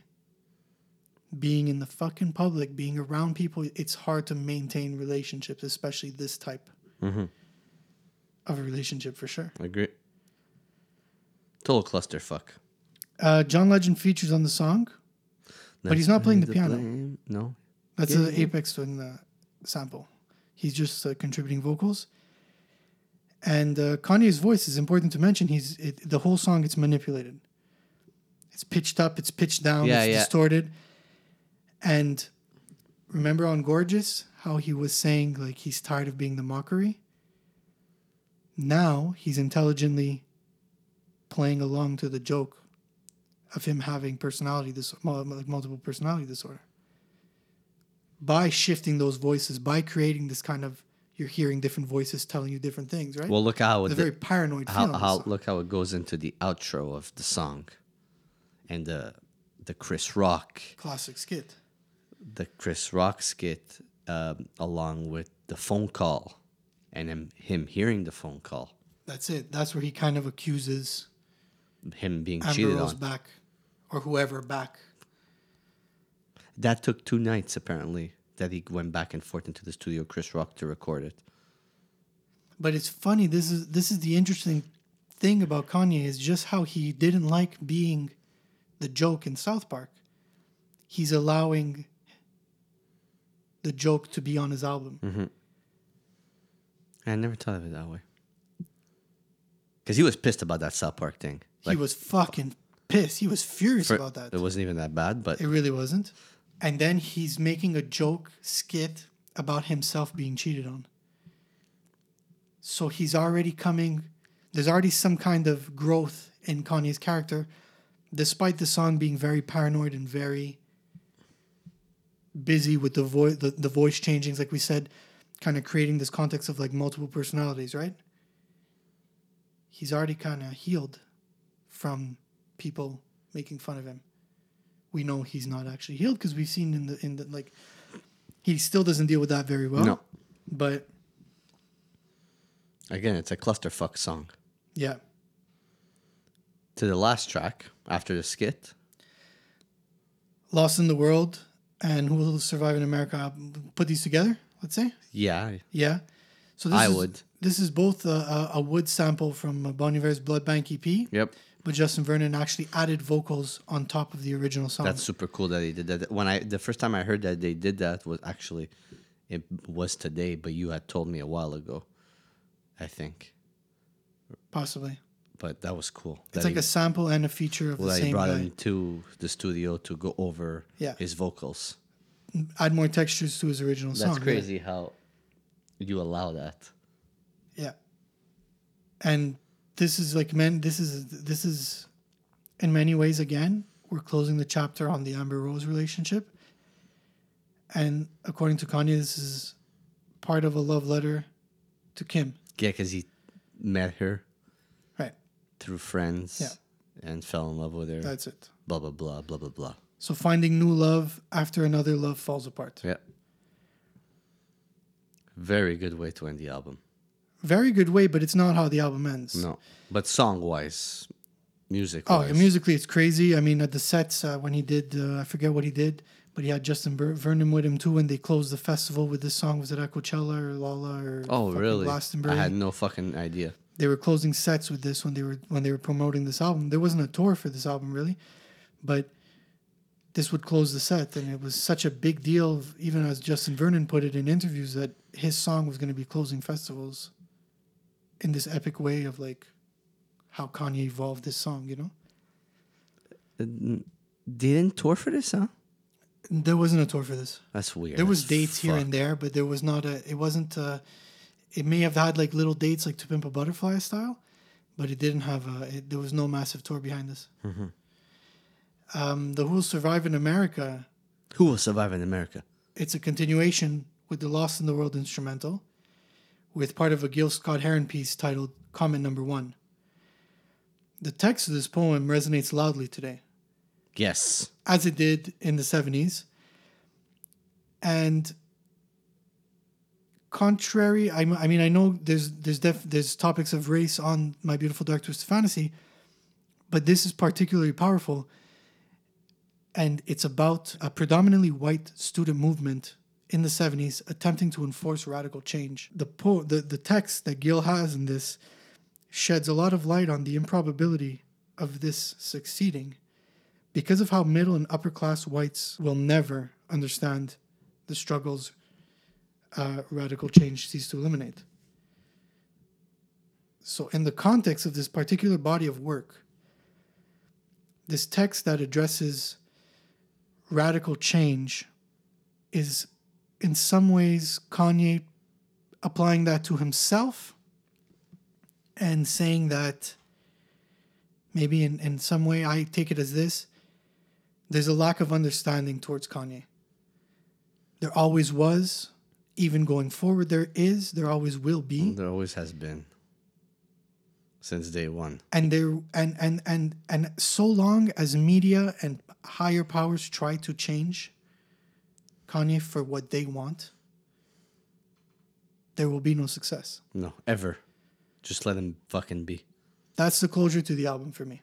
Being in the fucking public, being around people, it's hard to maintain relationships, especially this type of a relationship for sure. I agree. Total clusterfuck. Uh, John Legend features on the song. But he's not playing the piano. blame. No. That's Yeah, the yeah. Aphex Twin the sample. He's just uh, contributing vocals. And uh, Kanye's voice is important to mention. He's it, the whole song. It's manipulated. It's pitched up. It's pitched down. Yeah, it's yeah. distorted. And remember on Gorgeous how he was saying like he's tired of being the mockery. Now he's intelligently playing along to the joke of him having personality dis- like multiple personality disorder. By shifting those voices by creating this kind of you're hearing different voices telling you different things right? Well, look how it's it, very paranoid how, how look how it goes into the outro of the song, and the the Chris Rock classic skit. the Chris Rock skit um, along with the phone call, and him him hearing the phone call, that's it. That's where he kind of accuses him being Amber cheated Rose on. back or whoever back That took two nights apparently. That he went back and forth into the studio, Chris Rock, to record it. but it's funny this is this is the interesting thing about Kanye is just how he didn't like being the joke in South Park he's allowing the joke to be on his album mm-hmm. I never thought of it that way. Because he was pissed about that South Park thing. he was fucking pissed he was furious for- about that It wasn't even that bad, but It really wasn't. And then he's making a joke skit about himself being cheated on. So he's already coming, there's already some kind of growth in Kanye's character, despite the song being very paranoid and very busy with the voice the, the voice changings, like we said, kind of creating this context of like multiple personalities, right? He's already kind of healed from people making fun of him we know he's not actually healed because we've seen in the in the like he still doesn't deal with that very well. No. But again, it's a clusterfuck song. yeah. To the last track after the skit, Lost in the World and Who Will Survive in America I'll put these together, let's say. yeah, Yeah. So this I is, would. This is both a, a, a Woods sample from Bon Iver's Blood Bank EP, yep, but Justin Vernon actually added vocals on top of the original song. that's super cool that he did that. When I the first time I heard that they did that was actually it was today, but you had told me a while ago, I think. possibly. But that was cool. It's that like he, a sample and a feature of well, the that he same brought guy. him to the studio to go over Yeah. his vocals. Add more textures to his original song. That's crazy how you allow that. Yeah. And this is like man this is this is in many ways again, we're closing the chapter on the Amber Rose relationship. And according to Kanye, this is part of a love letter to Kim. Yeah, because he met her Right. through friends Yeah. and fell in love with her. That's it. blah blah blah blah blah blah. So finding new love after another love falls apart. Yeah. Very good way to end the album. Very good way, but it's not how the album ends. No, but song wise, music. Oh, and musically, it's crazy. I mean, at the sets uh, when he did, uh, I forget what he did, but he had Justin Ver- Vernon with him too. when they closed the festival with this song. Was it at Coachella or Lolla or Oh really? Glastonbury? I had no fucking idea. they were closing sets with this when they were when they were promoting this album. There wasn't a tour for this album really, but this would close the set, and it was such a big deal. Even as Justin Vernon put it in interviews, that his song was going to be closing festivals in this epic way of like how Kanye evolved this song. You know, They didn't tour for this, huh? there wasn't a tour for this. That's weird. There was as dates here and there, but there was not a. It wasn't. A, it may have had like little dates like To Pimp a Butterfly style, but it didn't have a. It, there was no massive tour behind this. Mm-hmm. Um, the Who Will Survive in America. Who will survive in America? It's a continuation with the Lost in the World instrumental, with part of a Gil Scott Heron piece titled "Comment Number One." The text of this poem resonates loudly today. Yes. as it did in the 70s. And contrary, I, I mean, I know there's there's def, there's topics of race on My Beautiful Dark Twisted Fantasy, but this is particularly powerful. And it's about a predominantly white student movement in the 70s attempting to enforce radical change. The, po- the, the text that Gil has in this sheds a lot of light on the improbability of this succeeding because of how middle and upper class whites will never understand the struggles uh, radical change seeks to eliminate. So, in the context of this particular body of work, this text that addresses radical change is in some ways Kanye applying that to himself and saying that maybe in, in some way I take it as this there's a lack of understanding towards Kanye. There always was, even going forward, there is, there always will be. There always has been. Since day one. And there and and and and so long as media and higher powers try to change Kanye for what they want, there will be no success. No, ever. Just let him fucking be. That's the closure to the album for me.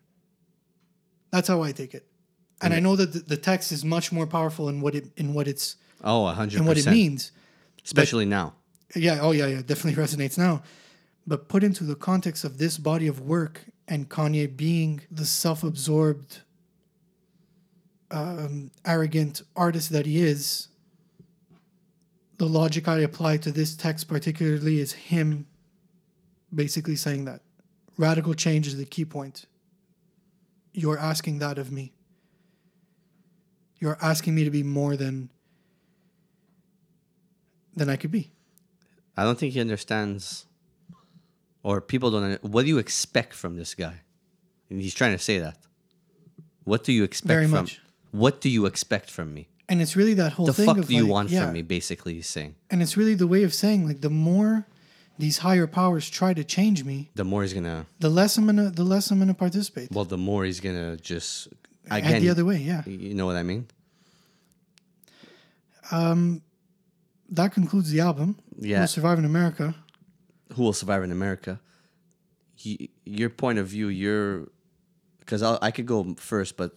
That's how I take it. And I know that the, the text is much more powerful in what it in what it's Oh, a hundred in what it means. Especially now. Yeah, oh yeah, yeah, definitely [laughs] resonates now. But put into the context of this body of work and Kanye being the self-absorbed, um, arrogant artist that he is, the logic I apply to this text particularly is him basically saying that radical change is the key point. You're asking that of me. You're asking me to be more than than I could be. I don't think he understands, or people don't. What do you expect from this guy? And he's trying to say that. What do you expect Very from? much. What do you expect from me? And it's really that whole The thing The fuck of do you want yeah, from me? Basically, he's saying. And it's really the way of saying like the more these higher powers try to change me, The more he's gonna. the less I'm gonna the less I'm gonna participate. Well, the more he's gonna just. Again, the other way, yeah. you know what I mean? Um, That concludes the album. Yeah. We'll survive in America. who will survive in America. He, your point of view, your because I could go first, but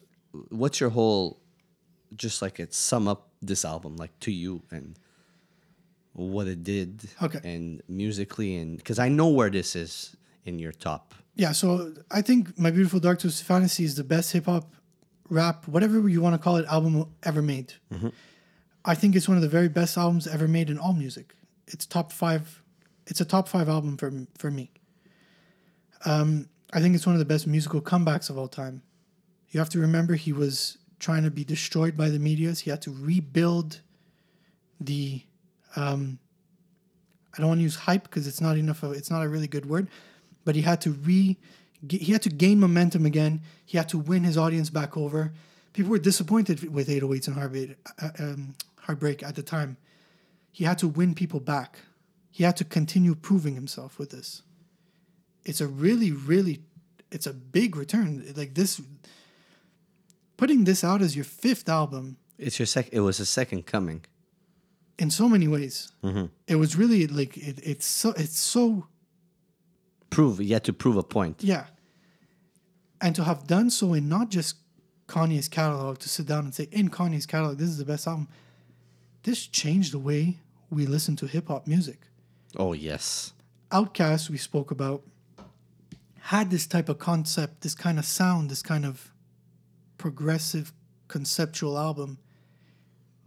what's your whole, just like it sum up this album like to you and what it did, Okay. and musically and because I know where this is in your top. Yeah, so I think My Beautiful Dark Twisted Fantasy is the best hip hop, rap, whatever you want to call it, album ever made. I think it's one of the very best albums ever made in all music. It's top five. It's a top five album for for me. Um, I think it's one of the best musical comebacks of all time. You have to remember he was trying to be destroyed by the medias. He had to rebuild the. Um, I don't want to use hype because it's not enough. Of, it's not a really good word, but he had to re. He had to gain momentum again. He had to win his audience back over. People were disappointed with 808s and Heartbeat, uh, um, Heartbreak at the time. He had to win people back. He had to continue proving himself with this. It's a really, really, it's a big return. Like this, putting this out as your fifth album It's your sec. It was a second coming. in so many ways. Mm-hmm. It was really like it, it's so it's so Prove you had to prove a point. yeah, and to have done so in not just Kanye's catalog, to sit down and say in Kanye's catalog, this is the best album. This changed the way we listen to hip hop music. Oh yes, OutKast we spoke about had this type of concept, this kind of sound, this kind of progressive conceptual album,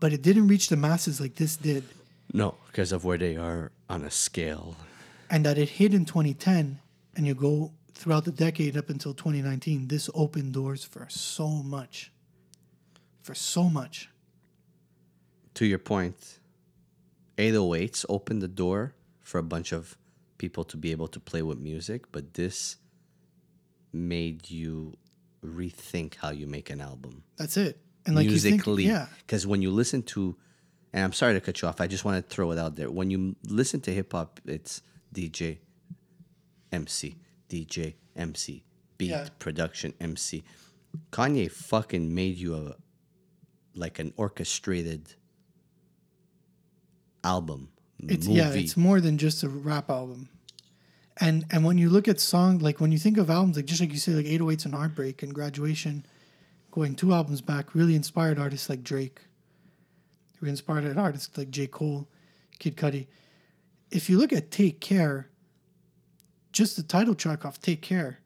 but it didn't reach the masses like this did. no, because of where they are on a scale. and that it hit in 2010 and you go throughout the decade up until 2019 this opened doors for so much for so much to your point, 808s opened the door for a bunch of people to be able to play with music, but this made you rethink how you make an album that's it and like you think, musically. yeah Because when you listen to, and I'm sorry to cut you off, I just want to throw it out there. When you listen to hip hop, it's DJ, MC, DJ, MC, beat, Yeah. production, MC. Kanye fucking made you a like an orchestrated album. it's movie. yeah it's more than just a rap album and and when you look at song like when you think of albums like just like you say like 808s and heartbreak and graduation going two albums back really inspired artists like drake. Who inspired artists like j. Cole kid cudi. If you look at take care just the title track off take care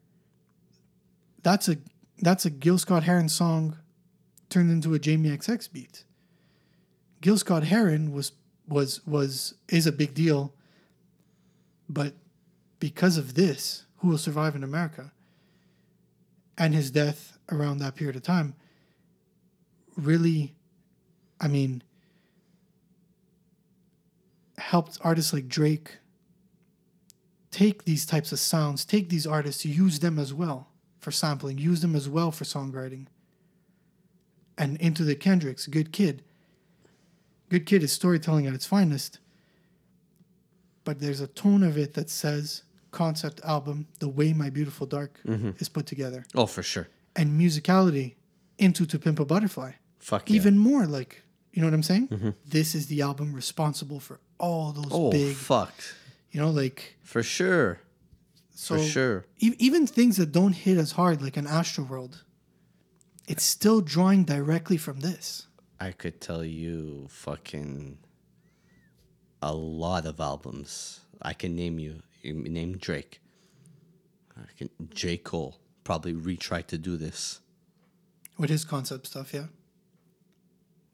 that's a that's a gil scott heron song turned into a jamie xx beat. Gil scott heron was was was is a big deal but because of this who will survive in america and his death around that period of time really i mean helped artists like drake take these types of sounds take these artists use them as well for sampling use them as well for songwriting. And into the kendricks good kid. Good kid is storytelling at its finest but there's a tone of it that says concept album the way my beautiful dark mm-hmm. is put together Oh, for sure. and musicality into to pimp a butterfly Fuck yeah. even more like you know what i'm saying mm-hmm. this is the album responsible for all those oh, big fuck. you know like For sure. so For sure. e- even things that don't hit as hard like an astro world it's still drawing directly from this I could tell you fucking a lot of albums. I can name you. You name Drake. I can J. Cole probably retried to do this. with his concept stuff yeah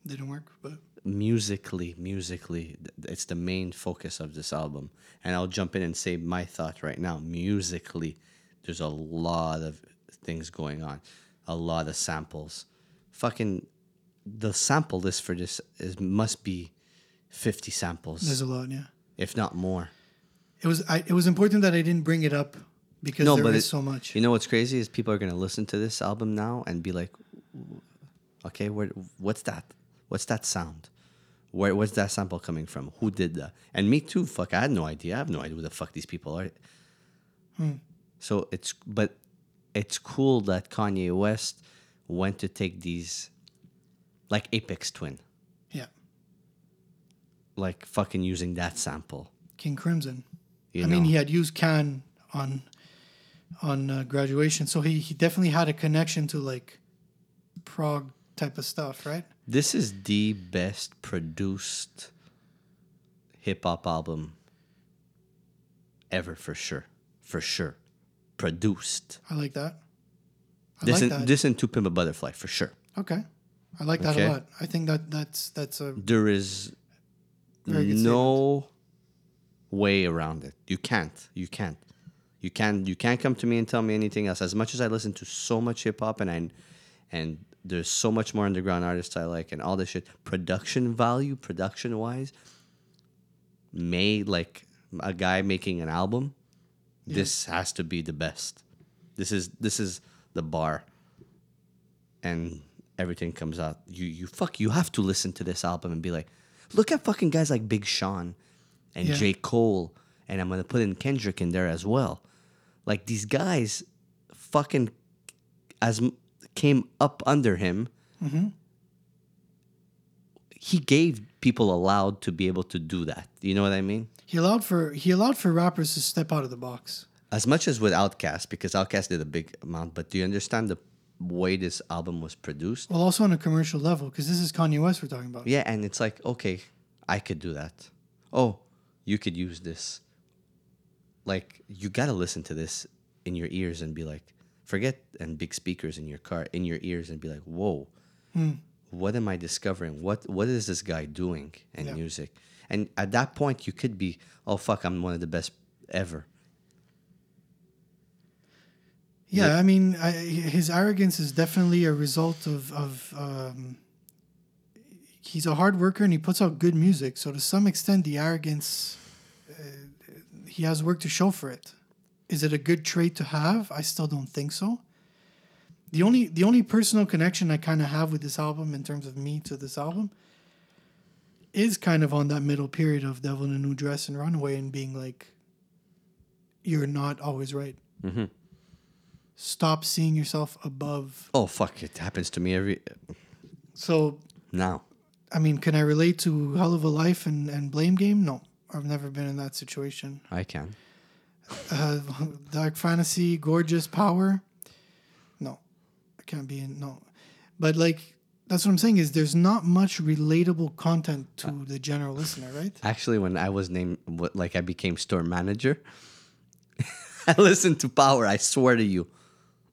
didn't work but Musically, musically, it's the main focus of this album. And I'll jump in and say my thought right now. Musically, there's a lot of things going on, a lot of samples. Fucking, the sample list for this is must be fifty samples. there's a lot yeah if not more. It was I, it was important that I didn't bring it up because no there is it- so much. You know what's crazy is people are gonna listen to this album now and be like, "Okay, where? What's that? What's that sound? Where? Where's that sample coming from? Who did that?" And me too. Fuck, I had no idea. I have no idea who the fuck these people are. Hmm. So it's but it's cool that Kanye West went to take these, like Aphex Twin, yeah, like fucking using that sample. King Crimson. You I know? mean, he had used Can on on uh, graduation, so he he definitely had a connection to like prog type of stuff, right? This is the best produced hip hop album ever for sure. For sure. Produced. I like that. I This like and that. this and To Pimp a Butterfly for sure. okay, I like that Okay. a lot. I think that that's that's a There is no way around it. You can't. You can't. You can't you can't come to me and tell me anything else. As much as I listen to so much hip hop and I and there's so much more underground artists I like and all this shit. Production value, production wise, made like a guy making an album, this has to be the best. This is this is the bar. And everything comes out. You you fuck you have to listen to this album and be like, look at fucking guys like Big Sean and Yeah. J. Cole. And I'm gonna put in Kendrick in there as well. Like these guys fucking as came up under him. Mm-hmm. He gave people allowed to be able to do that. You know what I mean? he allowed for he allowed for rappers to step out of the box. As much as with Outkast, because Outkast did a big amount, but do you understand the way this album was produced? Well, also on a commercial level, because this is Kanye West we're talking about. Yeah, and it's like, okay, I could do that. Oh, you could use this. Like, you gotta listen to this in your ears and be like, forget and big speakers in your car in your ears and be like, whoa, what am I discovering? What what is this guy doing in Yeah. music? And at that point, you could be, oh fuck, I'm one of the best ever. Yeah, I mean, I, his arrogance is definitely a result of of. Um, he's a hard worker and he puts out good music. So to some extent, the arrogance, uh, he has work to show for it. Is it a good trait to have? I still don't think so. The only the only personal connection I kind of have with this album in terms of me to this album is kind of on that middle period of Devil in a New Dress and Runaway and being like, you're not always right. Mm-hmm. Stop seeing yourself above. Oh fuck! It happens to me every So now. I mean, can I relate to Hell of a Life and, and Blame Game? No, I've never been in that situation. I can. Uh, [laughs] Dark Fantasy, Gorgeous Power? No, I can't be in. No. But like, that's what I'm saying is there's not much relatable content to the general listener, right? [laughs] Actually, when I was named, like I became store manager, [laughs] I listened to Power. I swear to you,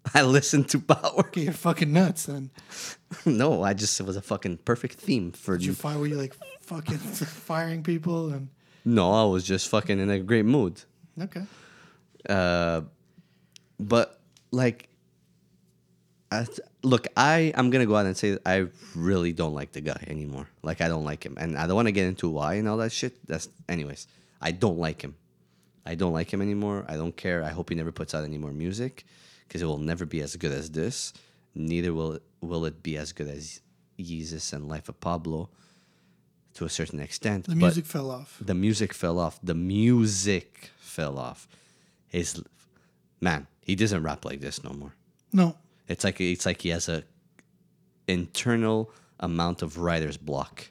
[laughs] I listened to Power. Okay, you're fucking nuts then. [laughs] no, I just it was a fucking perfect theme for Did you you. fire were you like fucking [laughs] firing people and No, I was just fucking in a great mood. okay. Uh, but like, I, look, I I'm gonna go out and say that I really don't like the guy anymore. Like I don't like him, and I don't want to get into why and all that shit. That's anyways. I don't like him. I don't like him anymore. I don't care. I hope he never puts out any more music because it will never be as good as this. Neither will it, will it be as good as Jesus and Life of Pablo to a certain extent. The music fell off. the music fell off. The music fell off. His man, he doesn't rap like this no more. No. It's like it's like he has a internal amount of writer's block.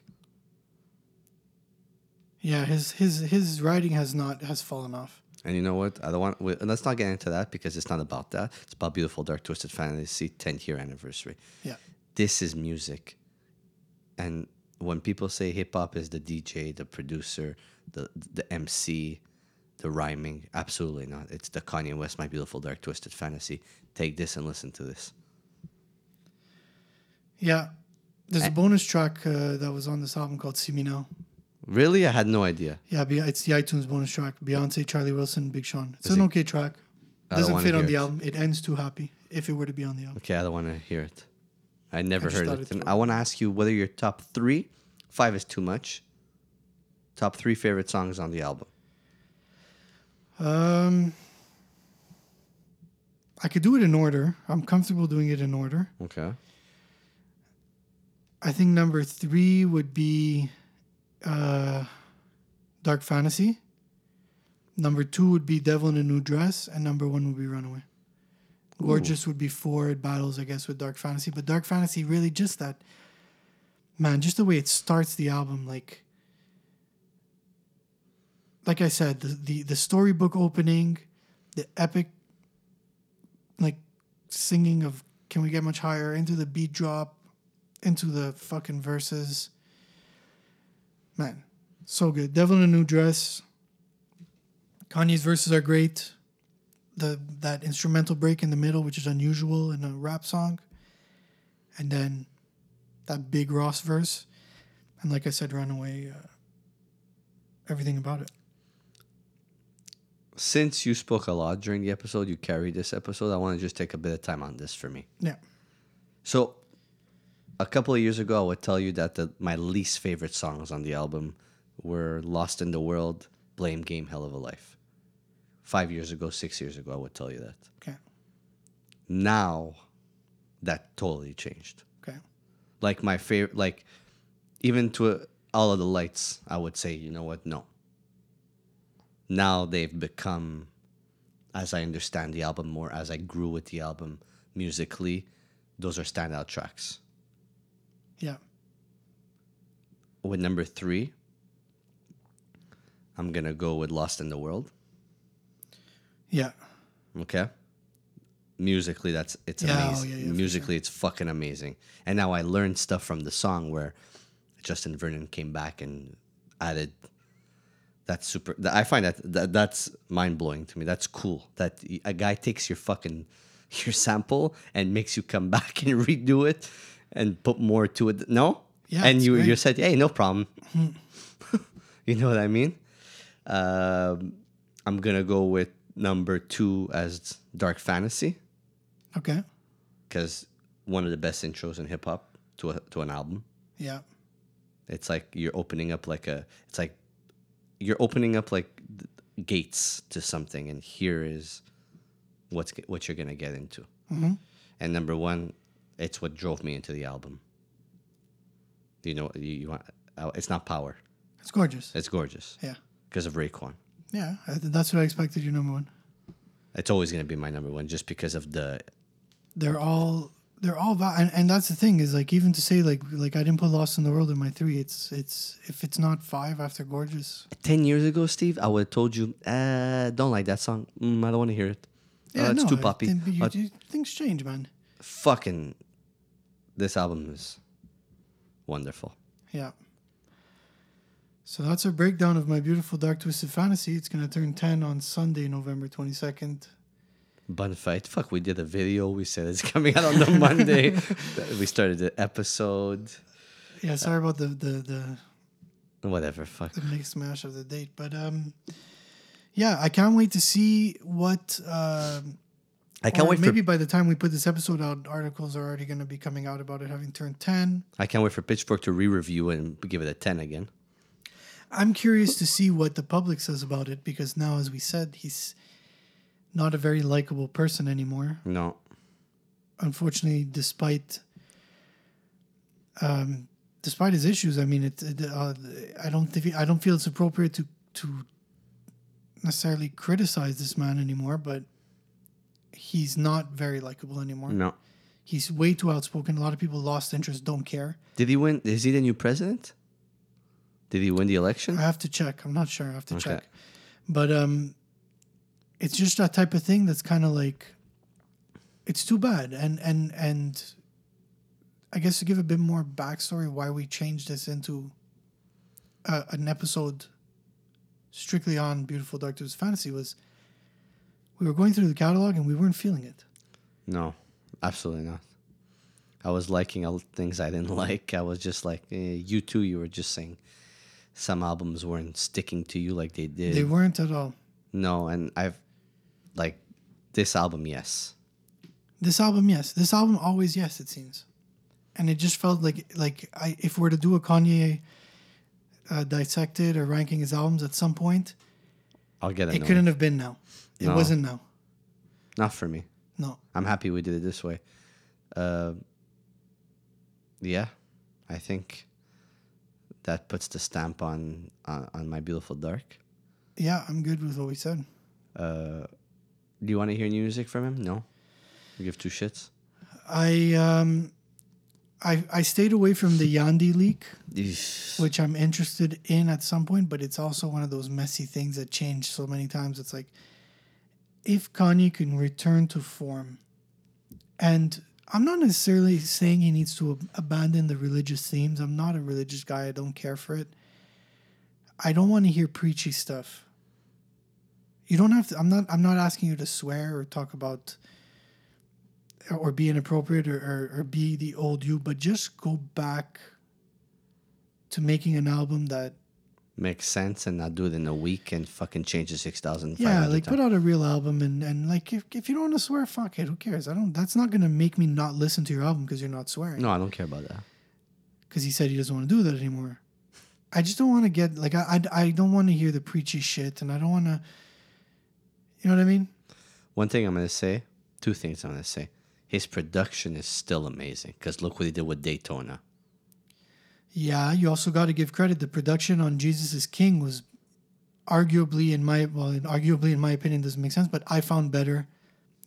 Yeah, his his his writing has not has fallen off. And you know what? I don't want. we- Let's not get into that because it's not about that. It's about beautiful, dark, twisted fantasy 10 year anniversary. Yeah. This is music, and when people say hip hop is the DJ, the producer, the the MC, the rhyming, absolutely not. It's the Kanye West, my beautiful, dark, twisted fantasy. Take this and listen to this. Yeah. There's a Eh. bonus track uh, that was on this album called See Me Now. Really, I had no idea. Yeah, it's the iTunes bonus track. Beyonce, Charlie Wilson, Big Sean. It's Is an it- okay track. I don't Doesn't wanna fit on hear the it. album. It ends too happy if it were to be on the album. Okay, I don't want to hear it. I never just heard thought it. And I want to ask you whether your top three, five is too much. Top three favorite songs on the album. Um, I could do it in order. I'm comfortable doing it in order. Okay. I think number three would be uh, Dark Fantasy. Number two would be Devil in a New Dress, and number one would be Runaway. Gorgeous would be four. Battles, I guess, with Dark Fantasy, but Dark Fantasy really just that man, just the way it starts the album, like like I said, the the, the storybook opening, the epic like singing of "Can We Get Much Higher" into the beat drop, into the fucking verses. Man, so good. Devil in a New Dress. Kanye's verses are great. The that instrumental break in the middle, which is unusual in a rap song, and then that big Ross verse, and like I said, Runaway. Uh, everything about it. Since you spoke a lot during the episode, you carried this episode. I want to just take a bit of time on this for me. Yeah. So, a couple of years ago, I would tell you that the, my least favorite songs on the album were "Lost in the World," "Blame Game," "Hell of a Life." Five years ago, six years ago, I would tell you that. Okay. Now, that totally changed. Okay. like my favorite like even to a, all of the lights i would say you know what no now they've become as i understand the album more as i grew with the album musically those are standout tracks Yeah. With number three i'm gonna go with lost in the world. Yeah. okay? Musically that's it's Yeah, oh, amazing. yeah, yeah, for musically it's fucking amazing. And now i learned stuff from the song where justin vernon came back and added that's super i find that, that that's mind-blowing to me. That's cool that a guy takes your fucking [laughs] your sample and makes you come back and [laughs] redo it and put more to it. No Yeah, and you you said hey no problem [laughs] you know what i mean um, I'm gonna go with number two as Dark Fantasy Okay. because one of the best intros in hip hop to a, to an album. Yeah. It's like you're opening up like a. It's like you're opening up like gates to something, and here is what's what you're gonna get into. Mm-hmm. And number one, it's what drove me into the album. You know, you, you want. uh, It's not power. It's gorgeous. It's gorgeous Yeah. because of Raekwon. Yeah. That's what I expected. Your number one. It's always gonna be my number one, just because of the. They're all. They're all va- and, and that's the thing is like even to say like like I didn't put Lost in the World in my three. It's it's if it's not five after Gorgeous. Ten years ago, Steve, I would have told you, uh, don't like that song. Mm, I don't want to hear it. oh, it's too poppy. think You, Uh, you- things change, man. fucking, this album is wonderful. Yeah. So that's a breakdown of my beautiful dark twisted fantasy. It's gonna turn ten on Sunday, November twenty second. Bun fight. Fuck, we did a video. We said it's [laughs] coming out on the Monday. we started the episode. Yeah, sorry about the the the Whatever. Fuck. the mixed mash of the date. But um, yeah, I can't wait to see what. Um, I can't or wait maybe for. by the time we put this episode out, articles are already going to be coming out about it having turned ten. I can't wait for Pitchfork to re-review and give it a ten again. I'm curious to see what the public says about it because now, as we said, he's not a very likable person anymore. No. Unfortunately, despite um, despite his issues, I mean, it. it uh, I don't think I don't feel it's appropriate to to necessarily criticize this man anymore, but he's not very likable anymore. No. He's way too outspoken. A lot of people lost interest, don't care. Did he win? Is he the new president? Did he win the election? I have to check. I'm not sure. I have to Okay. check. But um, it's just that type of thing that's kind of like, it's too bad. And and and, I guess to give a bit more backstory why we changed this into, uh, an episode. Strictly on beautiful dark Twisted fantasy was. We were going through the catalog and we weren't feeling it. No, absolutely not. I was liking all things I didn't [laughs] like. I was just like, eh, you too. You were just saying some albums weren't sticking to you like they did. They weren't at all. no, and I've like this album, yes. This album, yes. This album, always yes. It seems, and it just felt like like I if we're to do a Kanye uh, dissected or ranking his albums at some point, I'll get it. it couldn't have been now. It No. wasn't now. Not for me. No. I'm happy we did it this way. Uh, yeah, I think that puts the stamp on on, on my beautiful dark. Yeah, I'm good with what we said. Uh, do you want to hear new music from him? No. You give two shits. I um, I I stayed away from the Yandhi leak, Eesh. which I'm interested in at some point, but it's also one of those messy things that change so many times. It's like if Kanye can return to form, and I'm not necessarily saying he needs to ab- abandon the religious themes. I'm not a religious guy. I don't care for it. I don't want to hear preachy stuff. You don't have to. I'm not. I'm not asking you to swear or talk about or be inappropriate or, or, or be the old you, but just go back to making an album that Makes sense and not do it in a week and fucking change the six thousand. yeah, like put out a real album and, and like if, if you don't want to swear, fuck it, who cares? I don't. That's not gonna make me not listen to your album because you're not swearing. No, I don't care about that. because he said he doesn't want to do that anymore. I just don't want to get like I, I, I don't want to hear the preachy shit, and I don't want to. You know what I mean? One thing I'm gonna say, two things I'm gonna say. His production is still amazing because look what he did with Daytona. Yeah, you also got to give credit. The production on Jesus is King was arguably, in my well, arguably in my opinion, doesn't make sense, but I found better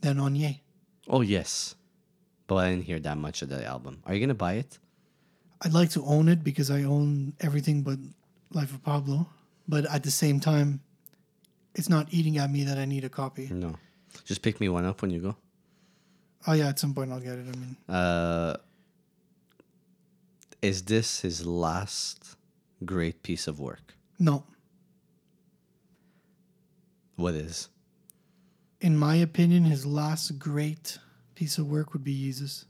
than on Ye. Oh yes, but I didn't hear that much of the album. Are you gonna buy it? I'd like to own it because I own everything but Life of Pablo, but at the same time, it's not eating at me that I need a copy. No, just pick me one up when you go. Oh yeah, at some point I'll get it. I mean, Uh, is this his last great piece of work? no, What is? in my opinion, his last great piece of work would be Jesus.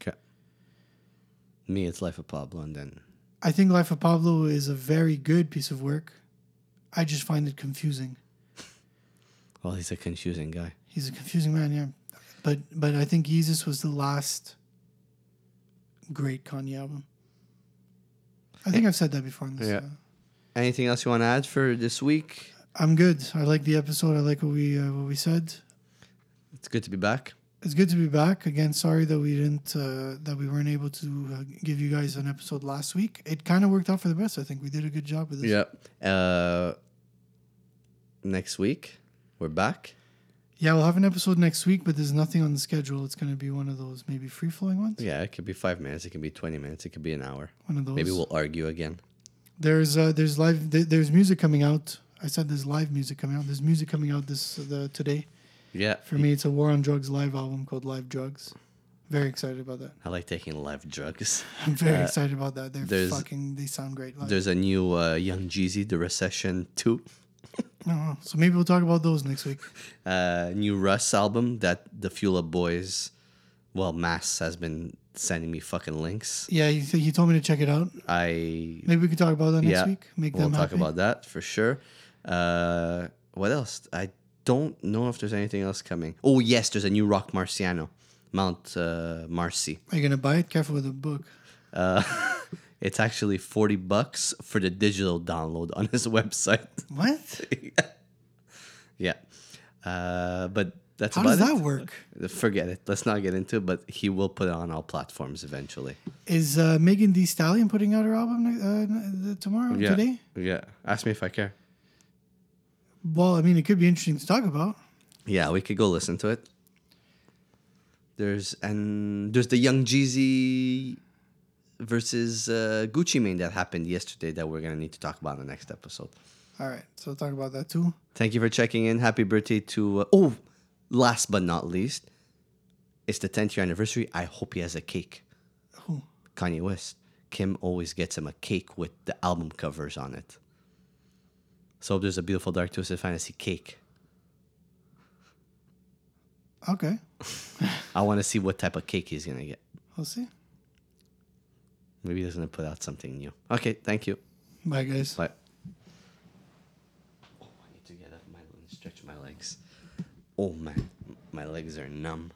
Okay. Me, it's Life of Pablo, and then I think Life of Pablo is a very good piece of work. I just find it confusing. [laughs] Well, he's a confusing guy. He's a confusing man, yeah. But but I think Jesus was the last great Kanye album. I think I've said that before. In this, Yeah. uh, Anything else you want to add for this week? I'm good. I like the episode. I like what we uh, what we said. It's good to be back. It's good to be back again. Sorry that we didn't uh, that we weren't able to uh, give you guys an episode last week. It kind of worked out for the best. I think we did a good job with this. Yeah. Uh, next week, we're back. Yeah, we'll have an episode next week, but there's nothing on the schedule. It's going to be one of those maybe free flowing ones. Yeah, it could be five minutes. It could be 20 minutes. It could be an hour. One of those. Maybe we'll argue again. There's uh, there's live th- there's music coming out. I said there's live music coming out. There's music coming out this uh, the today. Yeah. For me, it's a War on Drugs live album called Live Drugs. Very excited about that. I like taking live drugs. [laughs] I'm very Uh, excited about that. They're fucking. They sound great. Live. There's a new uh, Young Jeezy, The Recession 2. Oh, so maybe we'll talk about those next week. [laughs] Uh, new Russ album that the Fuel Up Boys, well, Mass has been sending me fucking links. Yeah, he, he told me to check it out. I Maybe we can talk about that next Yeah, week. Make we'll them talk happy. about that for sure. Uh, what else? I don't know if there's anything else coming. Oh yes, there's a new Roc Marciano, Mount uh, Marcy. Are you gonna buy it? Careful with the book. Uh, [laughs] it's actually forty bucks for the digital download on his [laughs] website. What? [laughs] yeah, uh, but that's How about does it. that work? Forget it. Let's not get into it. But he will put it on all platforms eventually. Is uh, Megan Thee Stallion putting out her album uh, tomorrow? Yeah. Today? Yeah. Ask me if I care. Well, I mean, it could be interesting to talk about. Yeah, we could go listen to it. There's and there's the Young Jeezy versus uh, Gucci Mane that happened yesterday that we're gonna need to talk about in the next episode. All right, so talk about that too. Thank you for checking in. Happy birthday to uh, oh, last but not least, it's the 10th year anniversary. I hope he has a cake. Who? Kanye West. Kim always gets him a cake with the album covers on it. So there's a beautiful Dark Twisted Fantasy cake. Okay, [laughs] I want to see what type of cake he's gonna get. we'll see. Maybe he's gonna put out something new. Okay, thank you. Bye, guys. Bye. Oh, I need to get up my and stretch my legs. Oh man, my legs are numb.